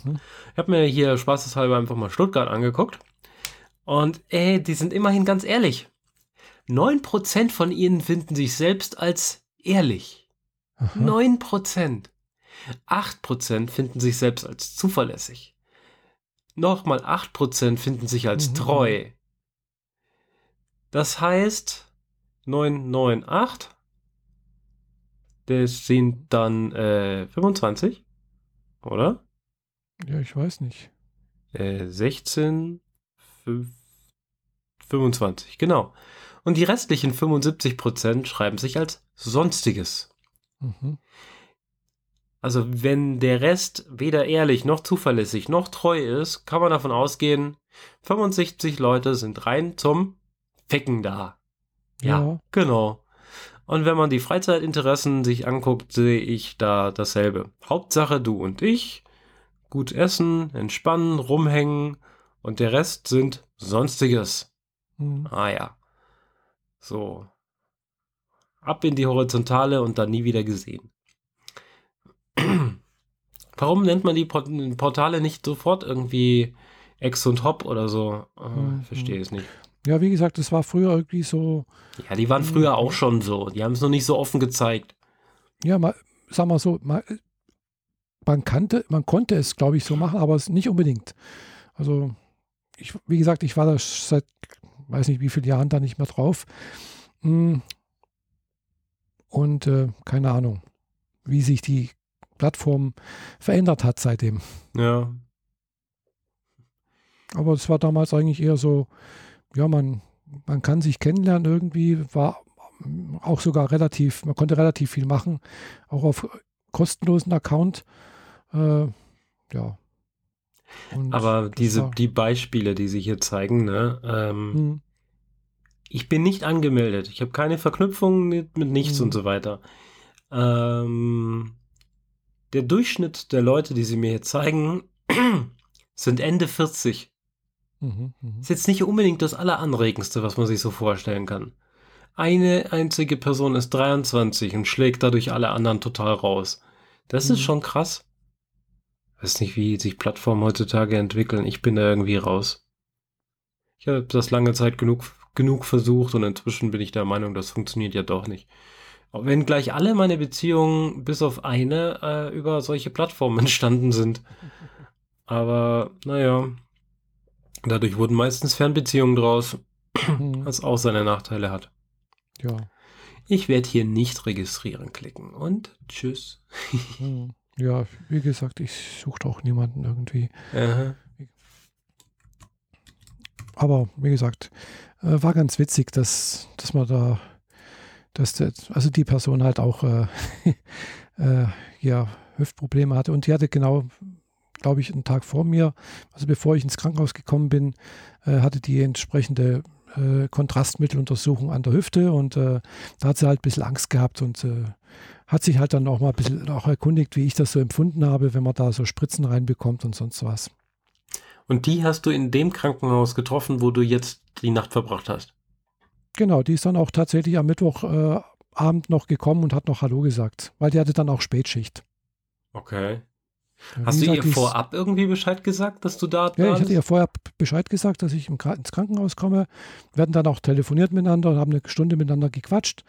Speaker 2: Mhm. Ich habe mir hier spaßeshalber einfach mal Stuttgart angeguckt. Und ey, die sind immerhin ganz ehrlich. 9% von ihnen finden sich selbst als ehrlich. Aha. 9%. 8% finden sich selbst als zuverlässig. Nochmal 8% finden sich als mhm. treu. Das heißt, 998, das sind dann äh, 25, oder?
Speaker 1: Ja, ich weiß nicht.
Speaker 2: Äh, 16, 5, 25, genau. Und die restlichen 75% schreiben sich als Sonstiges. Mhm. Also wenn der Rest weder ehrlich noch zuverlässig noch treu ist, kann man davon ausgehen, 65 Leute sind rein zum Ficken da. Ja, ja. genau. Und wenn man die Freizeitinteressen sich anguckt, sehe ich da dasselbe. Hauptsache du und ich, gut essen, entspannen, rumhängen und der Rest sind sonstiges. Mhm. Ah ja. So. Ab in die Horizontale und dann nie wieder gesehen. Warum nennt man die Portale nicht sofort irgendwie Ex und Hop oder so? Äh, mhm. Verstehe es nicht.
Speaker 1: Ja, wie gesagt, das war früher irgendwie so.
Speaker 2: Ja, die waren früher auch schon so. Die haben es noch nicht so offen gezeigt.
Speaker 1: Ja, mal, sag mal so, mal, man kannte, man konnte es, glaube ich, so machen, aber es nicht unbedingt. Also, ich, wie gesagt, ich war da seit, weiß nicht wie vielen Jahren da nicht mehr drauf. Hm. Und äh, keine Ahnung, wie sich die Plattform verändert hat seitdem.
Speaker 2: Ja.
Speaker 1: Aber es war damals eigentlich eher so, ja, man, man kann sich kennenlernen irgendwie, war auch sogar relativ, man konnte relativ viel machen, auch auf kostenlosen Account. Äh, ja.
Speaker 2: Und Aber diese, die Beispiele, die sich hier zeigen, ne, ähm, hm. ich bin nicht angemeldet, ich habe keine Verknüpfung mit, mit nichts hm. und so weiter. Ähm, der Durchschnitt der Leute, die sie mir hier zeigen, sind Ende 40. Mhm, mh. Ist jetzt nicht unbedingt das Alleranregendste, was man sich so vorstellen kann. Eine einzige Person ist 23 und schlägt dadurch alle anderen total raus. Das mhm. ist schon krass. Weiß nicht, wie sich Plattformen heutzutage entwickeln. Ich bin da irgendwie raus. Ich habe das lange Zeit genug, genug versucht und inzwischen bin ich der Meinung, das funktioniert ja doch nicht. Wenn gleich alle meine Beziehungen bis auf eine äh, über solche Plattformen entstanden sind. Aber naja, dadurch wurden meistens Fernbeziehungen draus, mhm. was auch seine Nachteile hat.
Speaker 1: Ja.
Speaker 2: Ich werde hier nicht registrieren klicken und tschüss.
Speaker 1: Ja, wie gesagt, ich suche auch niemanden irgendwie. Aha. Aber wie gesagt, äh, war ganz witzig, dass, dass man da dass der, also die Person halt auch äh, äh, ja, Hüftprobleme hatte. Und die hatte genau, glaube ich, einen Tag vor mir, also bevor ich ins Krankenhaus gekommen bin, äh, hatte die entsprechende äh, Kontrastmitteluntersuchung an der Hüfte und äh, da hat sie halt ein bisschen Angst gehabt und hat sich halt dann auch mal ein bisschen auch erkundigt, wie ich das so empfunden habe, wenn man da so Spritzen reinbekommt und sonst was.
Speaker 2: Und die hast du in dem Krankenhaus getroffen, wo du jetzt die Nacht verbracht hast?
Speaker 1: Genau, die ist dann auch tatsächlich am Mittwochabend äh, noch gekommen und hat noch Hallo gesagt, weil die hatte dann auch Spätschicht.
Speaker 2: Okay. Ja, Hast du gesagt, ihr vorab irgendwie Bescheid gesagt, dass du da
Speaker 1: Ja, ich hatte ihr vorher Bescheid gesagt, dass ich ins Krankenhaus komme. Wir hatten dann auch telefoniert miteinander und haben eine Stunde miteinander gequatscht.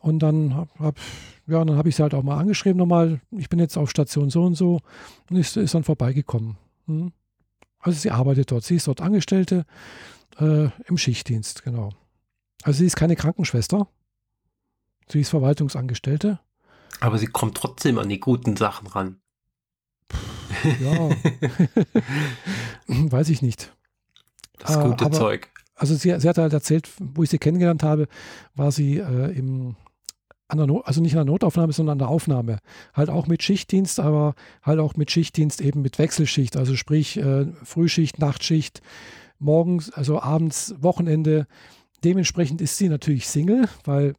Speaker 1: Und dann habe ja, dann ich sie halt auch mal angeschrieben nochmal, ich bin jetzt auf Station so und so und ist, ist dann vorbeigekommen. Hm. Also sie arbeitet dort, sie ist dort Angestellte äh, im Schichtdienst, genau. Also sie ist keine Krankenschwester, sie ist Verwaltungsangestellte.
Speaker 2: Aber sie kommt trotzdem an die guten Sachen ran.
Speaker 1: Ja, weiß ich nicht.
Speaker 2: Das gute Aber, Zeug.
Speaker 1: Also sie, sie, hat halt erzählt, wo ich sie kennengelernt habe, war sie äh, im, an der no also nicht an der Notaufnahme, sondern an der Aufnahme. Halt auch mit Schichtdienst, aber halt auch mit Schichtdienst eben mit Wechselschicht, also sprich äh, Frühschicht, Nachtschicht, morgens, also abends, Wochenende. Dementsprechend ist sie natürlich Single, weil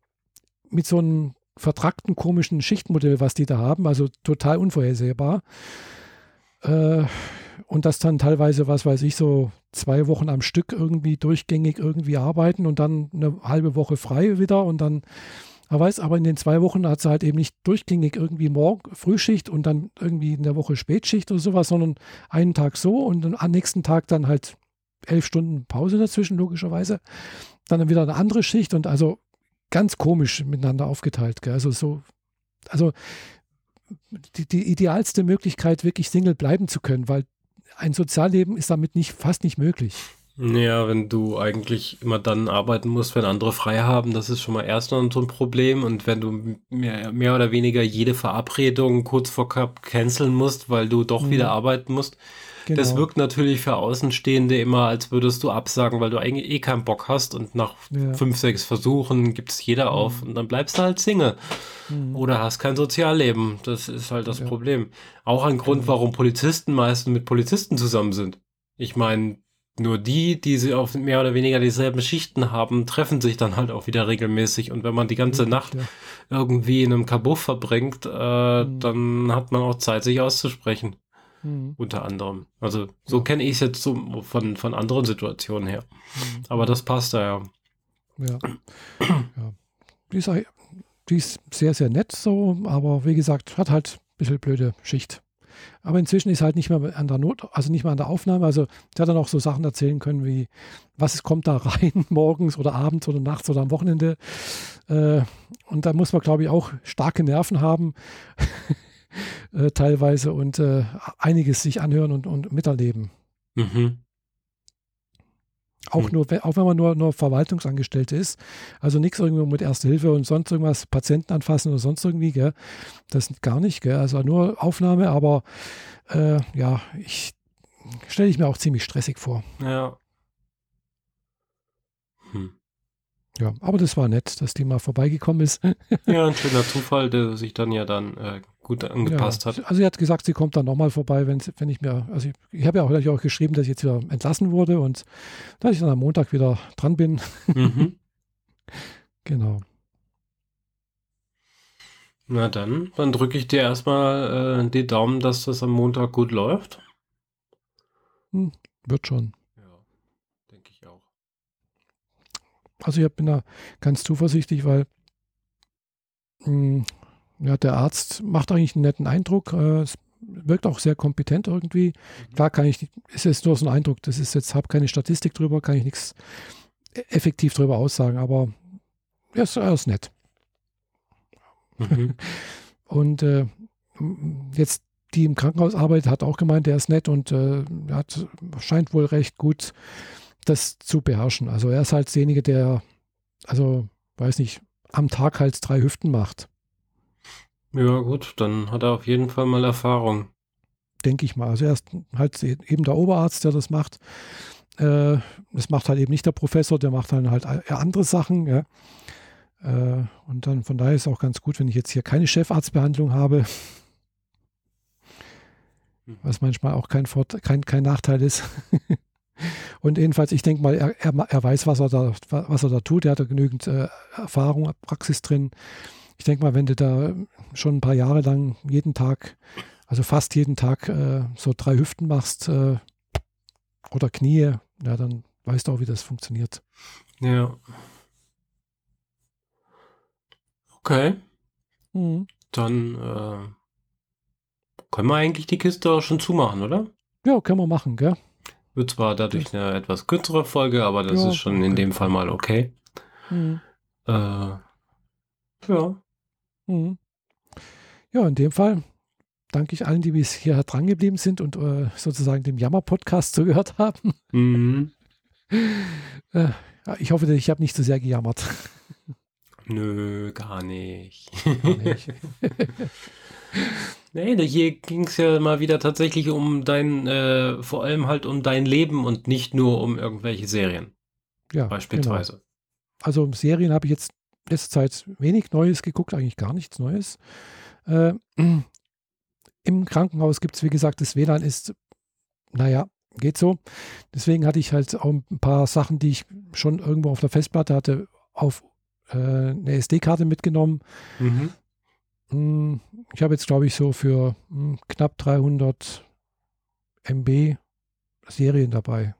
Speaker 1: mit so einem vertrackten, komischen Schichtmodell, was die da haben, also total unvorhersehbar. Äh, und das dann teilweise, was weiß ich, so zwei Wochen am Stück irgendwie durchgängig irgendwie arbeiten und dann eine halbe Woche frei wieder und dann, er weiß, aber in den zwei Wochen hat sie halt eben nicht durchgängig irgendwie morgen Frühschicht und dann irgendwie in der Woche Spätschicht oder sowas, sondern einen Tag so und am nächsten Tag dann halt elf Stunden Pause dazwischen, logischerweise. Dann wieder eine andere Schicht und also ganz komisch miteinander aufgeteilt. Gell? Also so, also die, die, idealste Möglichkeit, wirklich Single bleiben zu können, weil ein Sozialleben ist damit nicht, fast nicht möglich.
Speaker 2: Ja, wenn du eigentlich immer dann arbeiten musst, wenn andere frei haben, das ist schon mal erst noch so ein Problem. Und wenn du mehr, mehr oder weniger jede Verabredung kurz vor Cup canceln musst, weil du doch mhm. wieder arbeiten musst, Genau. Das wirkt natürlich für Außenstehende immer, als würdest du absagen, weil du eigentlich eh keinen Bock hast und nach ja. fünf, sechs Versuchen gibt es jeder mhm. auf und dann bleibst du halt Single. Mhm. Oder hast kein Sozialleben. Das ist halt das ja. Problem. Auch ein Grund, genau. warum Polizisten meistens mit Polizisten zusammen sind. Ich meine, nur die, die sie auf mehr oder weniger dieselben Schichten haben, treffen sich dann halt auch wieder regelmäßig. Und wenn man die ganze Nacht ja. irgendwie in einem Kabuff verbringt, äh, mhm. dann hat man auch Zeit, sich auszusprechen. Mhm. Unter anderem. Also so ja. kenne ich es jetzt so von, von anderen Situationen her. Mhm. Aber das passt da ja.
Speaker 1: Ja. ja. Die, ist, die ist sehr, sehr nett so, aber wie gesagt, hat halt ein bisschen blöde Schicht. Aber inzwischen ist halt nicht mehr an der Not, also nicht mehr an der Aufnahme. Also der hat dann auch so Sachen erzählen können wie, was kommt da rein morgens oder abends oder nachts oder am Wochenende. Äh, und da muss man, glaube ich, auch starke Nerven haben. äh, teilweise und äh, einiges sich anhören und, und miterleben. Mhm. Auch, hm. nur, auch wenn man nur, nur Verwaltungsangestellte ist. Also nichts irgendwie mit Erste Hilfe und sonst irgendwas, Patienten anfassen oder sonst irgendwie, gell? Das gar nicht, gell? Also nur Aufnahme, aber äh, ja, ich stelle ich mir auch ziemlich stressig vor.
Speaker 2: Ja.
Speaker 1: Hm. Ja, aber das war nett, dass die mal vorbeigekommen ist.
Speaker 2: ja, ein schöner Zufall, der sich dann ja dann äh, gut angepasst ja, hat.
Speaker 1: Also sie hat gesagt, sie kommt dann nochmal vorbei, wenn, wenn ich mir, also ich, ich habe ja auch, auch geschrieben, dass ich jetzt wieder entlassen wurde und dass ich dann am Montag wieder dran bin. Mhm. genau.
Speaker 2: Na dann, dann drücke ich dir erstmal äh, die Daumen, dass das am Montag gut läuft.
Speaker 1: Hm, wird schon.
Speaker 2: Ja, denke ich auch.
Speaker 1: Also ich bin da ganz zuversichtlich, weil mh, hm, ja, der Arzt macht eigentlich einen netten Eindruck. Äh, es wirkt auch sehr kompetent irgendwie. Mhm. Klar kann ich, ist jetzt nur so ein Eindruck, das ist jetzt, habe keine Statistik drüber, kann ich nichts effektiv drüber aussagen, aber er ist, er ist nett. Mhm. und äh, jetzt die im Krankenhaus arbeitet, hat auch gemeint, der ist nett und äh, hat, scheint wohl recht gut das zu beherrschen. Also er ist halt derjenige, der, also weiß nicht, am Tag halt drei Hüften macht.
Speaker 2: Ja, gut, dann hat er auf jeden Fall mal Erfahrung.
Speaker 1: Denke ich mal. Also er ist halt eben der Oberarzt, der das macht. Äh, das macht halt eben nicht der Professor, der macht dann halt andere Sachen. Ja. Äh, und dann von daher ist es auch ganz gut, wenn ich jetzt hier keine Chefarztbehandlung habe. Hm. Was manchmal auch kein, kein, kein Nachteil ist. Und jedenfalls, ich denke mal, er, er, er, weiß, was er, da, was er da tut. Er hat da genügend äh, Erfahrung, Praxis drin ich denke mal, wenn du da schon ein paar Jahre lang jeden Tag, also fast jeden Tag äh, so drei Hüften machst äh, oder Knie, ja, dann weißt du auch, wie das funktioniert.
Speaker 2: Ja. Okay. Mhm. Dann äh, können wir eigentlich die Kiste auch schon zumachen, oder?
Speaker 1: Ja, können wir machen, gell?
Speaker 2: Wird zwar dadurch eine etwas kürzere Folge, aber das ja, ist schon in dem Fall mal okay. Mhm. Äh, ja.
Speaker 1: Mhm. Ja, in dem Fall danke ich allen, die bis hier dran geblieben sind und äh, sozusagen dem Jammer-Podcast zugehört haben. Mhm. äh, ich hoffe, ich habe nicht zu sehr gejammert.
Speaker 2: Nö, gar nicht. Gar nicht. nee, hier ging es ja mal wieder tatsächlich um dein, äh, vor allem halt um dein Leben und nicht nur um irgendwelche Serien. Ja. Beispielsweise. Genau.
Speaker 1: Also Serien habe ich jetzt letzte Zeit wenig Neues geguckt, eigentlich gar nichts Neues. Äh, Im Krankenhaus gibt es, wie gesagt, das WLAN ist, naja, geht so. Deswegen hatte ich halt auch ein paar Sachen, die ich schon irgendwo auf der Festplatte hatte, auf äh, eine SD-Karte mitgenommen. Mhm. Hm, ich habe jetzt, glaube ich, so für hm, knapp 300 MB Serien dabei.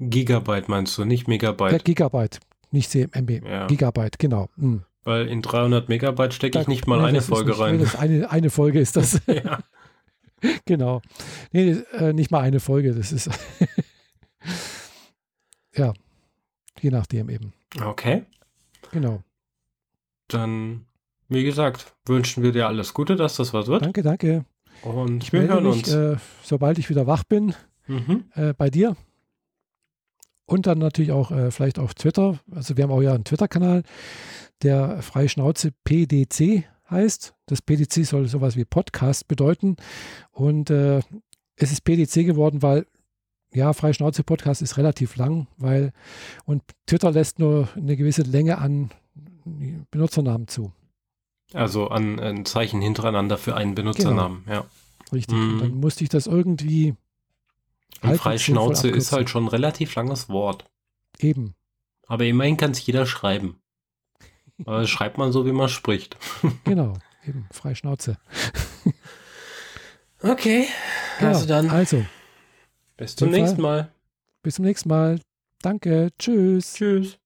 Speaker 2: Gigabyte meinst du, nicht Megabyte? Ja,
Speaker 1: Gigabyte, nicht MB. Ja. Gigabyte, genau. Hm.
Speaker 2: Weil in 300 Megabyte stecke ich nicht mal nee, eine Folge nicht, rein.
Speaker 1: Nee, eine, eine Folge ist das. ja. genau. Nee, äh, nicht mal eine Folge. Das ist. ja. Je nachdem eben.
Speaker 2: Okay.
Speaker 1: Genau.
Speaker 2: Dann, wie gesagt, wünschen wir dir alles Gute, dass das was wird.
Speaker 1: Danke, danke.
Speaker 2: Und ich wir hören mich, uns.
Speaker 1: Äh, sobald ich wieder wach bin, mhm. äh, bei dir. Und dann natürlich auch äh, vielleicht auf Twitter. Also wir haben auch ja einen Twitter-Kanal, der Freischnauze PDC heißt. Das PDC soll sowas wie Podcast bedeuten. Und äh, es ist PDC geworden, weil ja, Freischnauze Podcast ist relativ lang, weil und Twitter lässt nur eine gewisse Länge an Benutzernamen zu.
Speaker 2: Also an ein Zeichen hintereinander für einen Benutzernamen, genau. ja.
Speaker 1: Richtig. Mhm. Und dann musste ich das irgendwie
Speaker 2: und Freischnauze ist halt schon ein relativ langes Wort.
Speaker 1: Eben.
Speaker 2: Aber immerhin kann es jeder schreiben. Aber schreibt man so, wie man spricht.
Speaker 1: genau, eben, Freischnauze.
Speaker 2: okay,
Speaker 1: genau, also dann. Also.
Speaker 2: Bis zum nächsten Mal.
Speaker 1: Bis zum nächsten Mal. Danke. Tschüss.
Speaker 2: Tschüss.